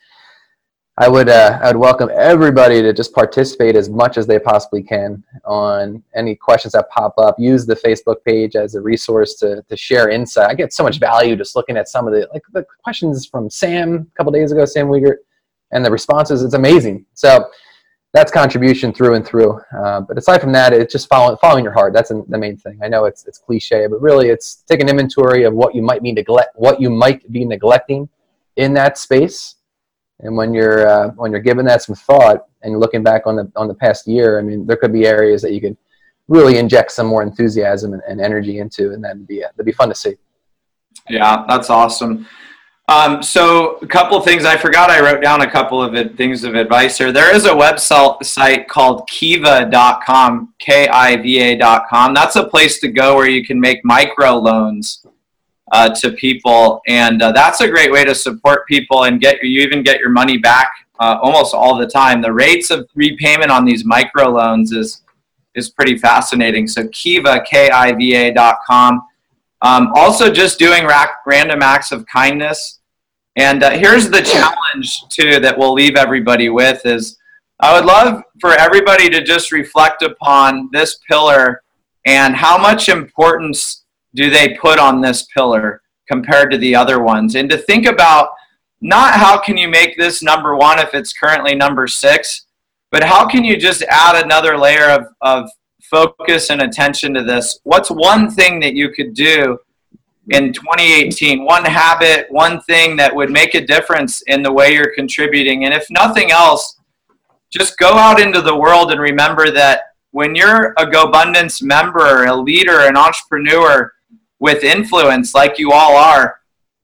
I would uh, I would welcome everybody to just participate as much as they possibly can on any questions that pop up. Use the Facebook page as a resource to, to share insight. I get so much value just looking at some of the like the questions from Sam a couple days ago, Sam Wiegert, and the responses. It's amazing. So that's contribution through and through. Uh, but aside from that, it's just following following your heart. That's the main thing. I know it's it's cliche, but really, it's taking inventory of what you might be neglect what you might be neglecting in that space and when you're uh, when you're giving that some thought and looking back on the on the past year, I mean, there could be areas that you could really inject some more enthusiasm and, and energy into, and that'd be uh, that'd be fun to see. Yeah, that's awesome. Um, so a couple of things I forgot. I wrote down a couple of it, things of advice here. There is a website called Kiva.com, K-I-V-A.com. That's a place to go where you can make micro loans uh, to people, and uh, that's a great way to support people and get you even get your money back uh, almost all the time. The rates of repayment on these micro loans is is pretty fascinating. So Kiva, K-I-V-A dot com. Um, also, just doing rac- random acts of kindness. And uh, here's the challenge too that we'll leave everybody with is I would love for everybody to just reflect upon this pillar and how much importance do they put on this pillar compared to the other ones? And to think about not how can you make this number one if it's currently number six, but how can you just add another layer of, of focus and attention to this? What's one thing that you could do in 2018? One habit, one thing that would make a difference in the way you're contributing. And if nothing else, just go out into the world and remember that when you're a GoBundance member, a leader, an entrepreneur with influence like you all are,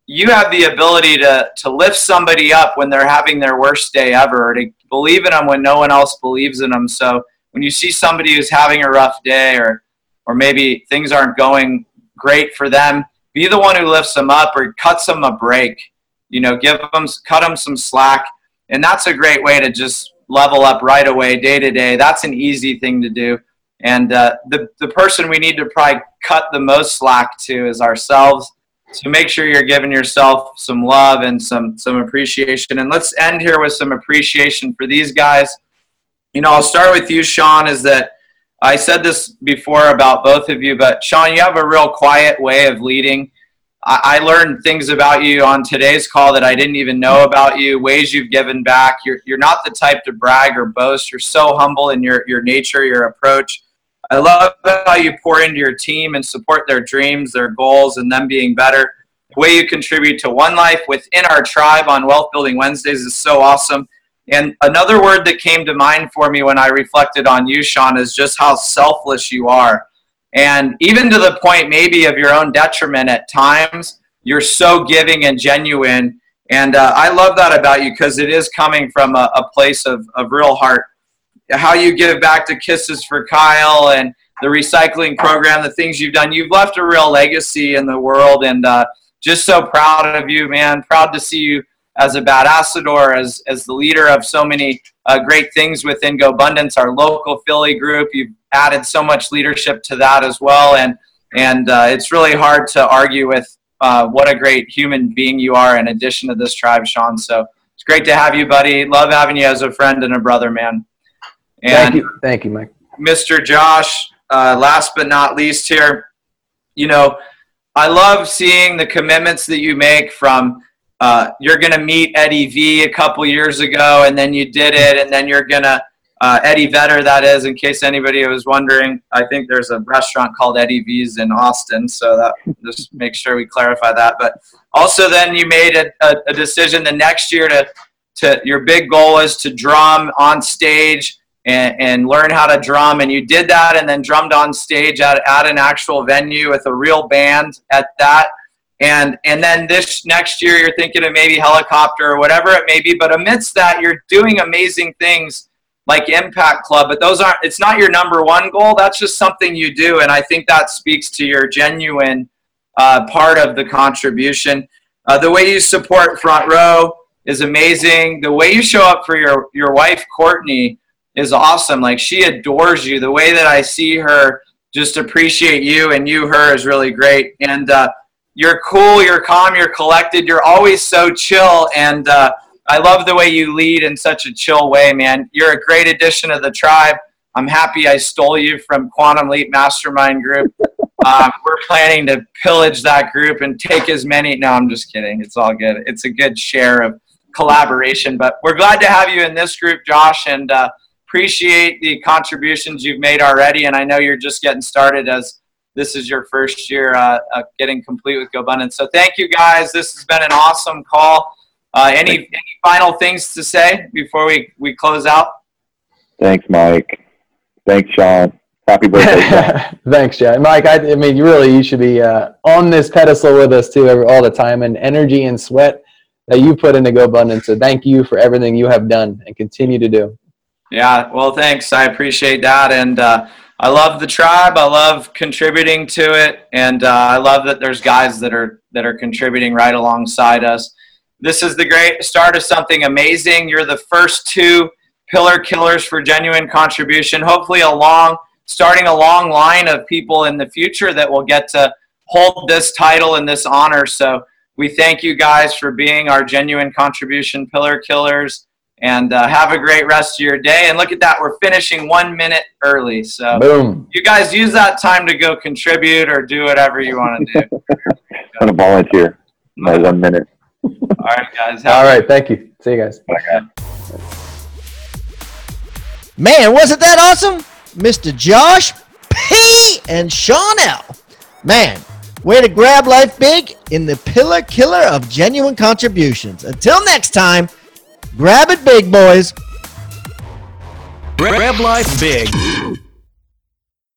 you have the ability to, to lift somebody up when they're having their worst day ever, to believe in them when no one else believes in them. So when you see somebody who's having a rough day or, or maybe things aren't going great for them, be the one who lifts them up or cuts them a break. You know, give them, cut them some slack. And that's a great way to just level up right away, day to day. That's an easy thing to do. And uh, the, the person we need to probably cut the most slack to is ourselves. So make sure you're giving yourself some love and some, some appreciation. And let's end here with some appreciation for these guys. You know, I'll start with you, Sean, is that I said this before about both of you, but Sean, you have a real quiet way of leading. I learned things about you on today's call that I didn't even know about you, ways you've given back. You're, you're not the type to brag or boast. You're so humble in your, your nature, your approach. I love how you pour into your team and support their dreams, their goals, and them being better. The way you contribute to One Life within our tribe on Wealth Building Wednesdays is so awesome. And another word that came to mind for me when I reflected on you, Sean, is just how selfless you are and even to the point maybe of your own detriment at times you're so giving and genuine and uh, i love that about you because it is coming from a, a place of, of real heart how you give back to kisses for kyle and the recycling program the things you've done you've left a real legacy in the world and uh, just so proud of you man proud to see you as a badassador as, as the leader of so many uh, great things within GoBundance, our local Philly group. You've added so much leadership to that as well, and and uh, it's really hard to argue with uh, what a great human being you are. In addition to this tribe, Sean. So it's great to have you, buddy. Love having you as a friend and a brother, man. And Thank you, Thank you, Mike. Mr. Josh. Uh, last but not least, here, you know, I love seeing the commitments that you make from uh, you're going to meet Eddie V a couple years ago, and then you did it, and then you're going to uh, Eddie Vedder, that is, in case anybody was wondering. I think there's a restaurant called Eddie V's in Austin, so that just make sure we clarify that. But also, then you made a, a, a decision the next year to to your big goal is to drum on stage and, and learn how to drum, and you did that, and then drummed on stage at, at an actual venue with a real band at that. And and then this next year you're thinking of maybe helicopter or whatever it may be. But amidst that you're doing amazing things like impact club. But those aren't it's not your number one goal. That's just something you do. And i think that speaks to your genuine uh, part of the contribution. Uh, the way you support front row is amazing. The way you show up for your your wife courtney is awesome like she adores you the way that i see her just appreciate you and you her is really great and uh, you're cool, you're calm, you're collected, you're always so chill, and uh, I love the way you lead in such a chill way, man. You're a great addition to the tribe. I'm happy I stole you from Quantum Leap Mastermind Group. Um, we're planning to pillage that group and take as many. No, I'm just kidding. It's all good. It's a good share of collaboration. But we're glad to have you in this group, Josh, and uh, appreciate the contributions you've made already. And I know you're just getting started as this is your first year uh, uh, getting complete with GoBundance. So thank you guys. This has been an awesome call. Uh, any, any final things to say before we, we close out? Thanks, Mike. Thanks, Sean. Happy birthday. Thanks, John. Mike, I, I, mean, you really you should be uh, on this pedestal with us too every, all the time and energy and sweat that you put into GoBundance. So thank you for everything you have done and continue to do. Yeah, well, thanks. I appreciate that. And, uh, I love the tribe. I love contributing to it, and uh, I love that there's guys that are that are contributing right alongside us. This is the great start of something amazing. You're the first two pillar killers for genuine contribution. Hopefully, a long starting a long line of people in the future that will get to hold this title and this honor. So we thank you guys for being our genuine contribution pillar killers And uh, have a great rest of your day. And look at that, we're finishing one minute early. So Boom. you guys use that time to go contribute or do whatever you want to do. I'm gonna volunteer my one minute. All right, guys. All Have right. Thank you. See you guys. Man, wasn't that awesome? Mr. Josh P. and Sean L. Man, way to grab life big in the pillar killer of genuine contributions. Until next time, grab it big, boys. Grab life big.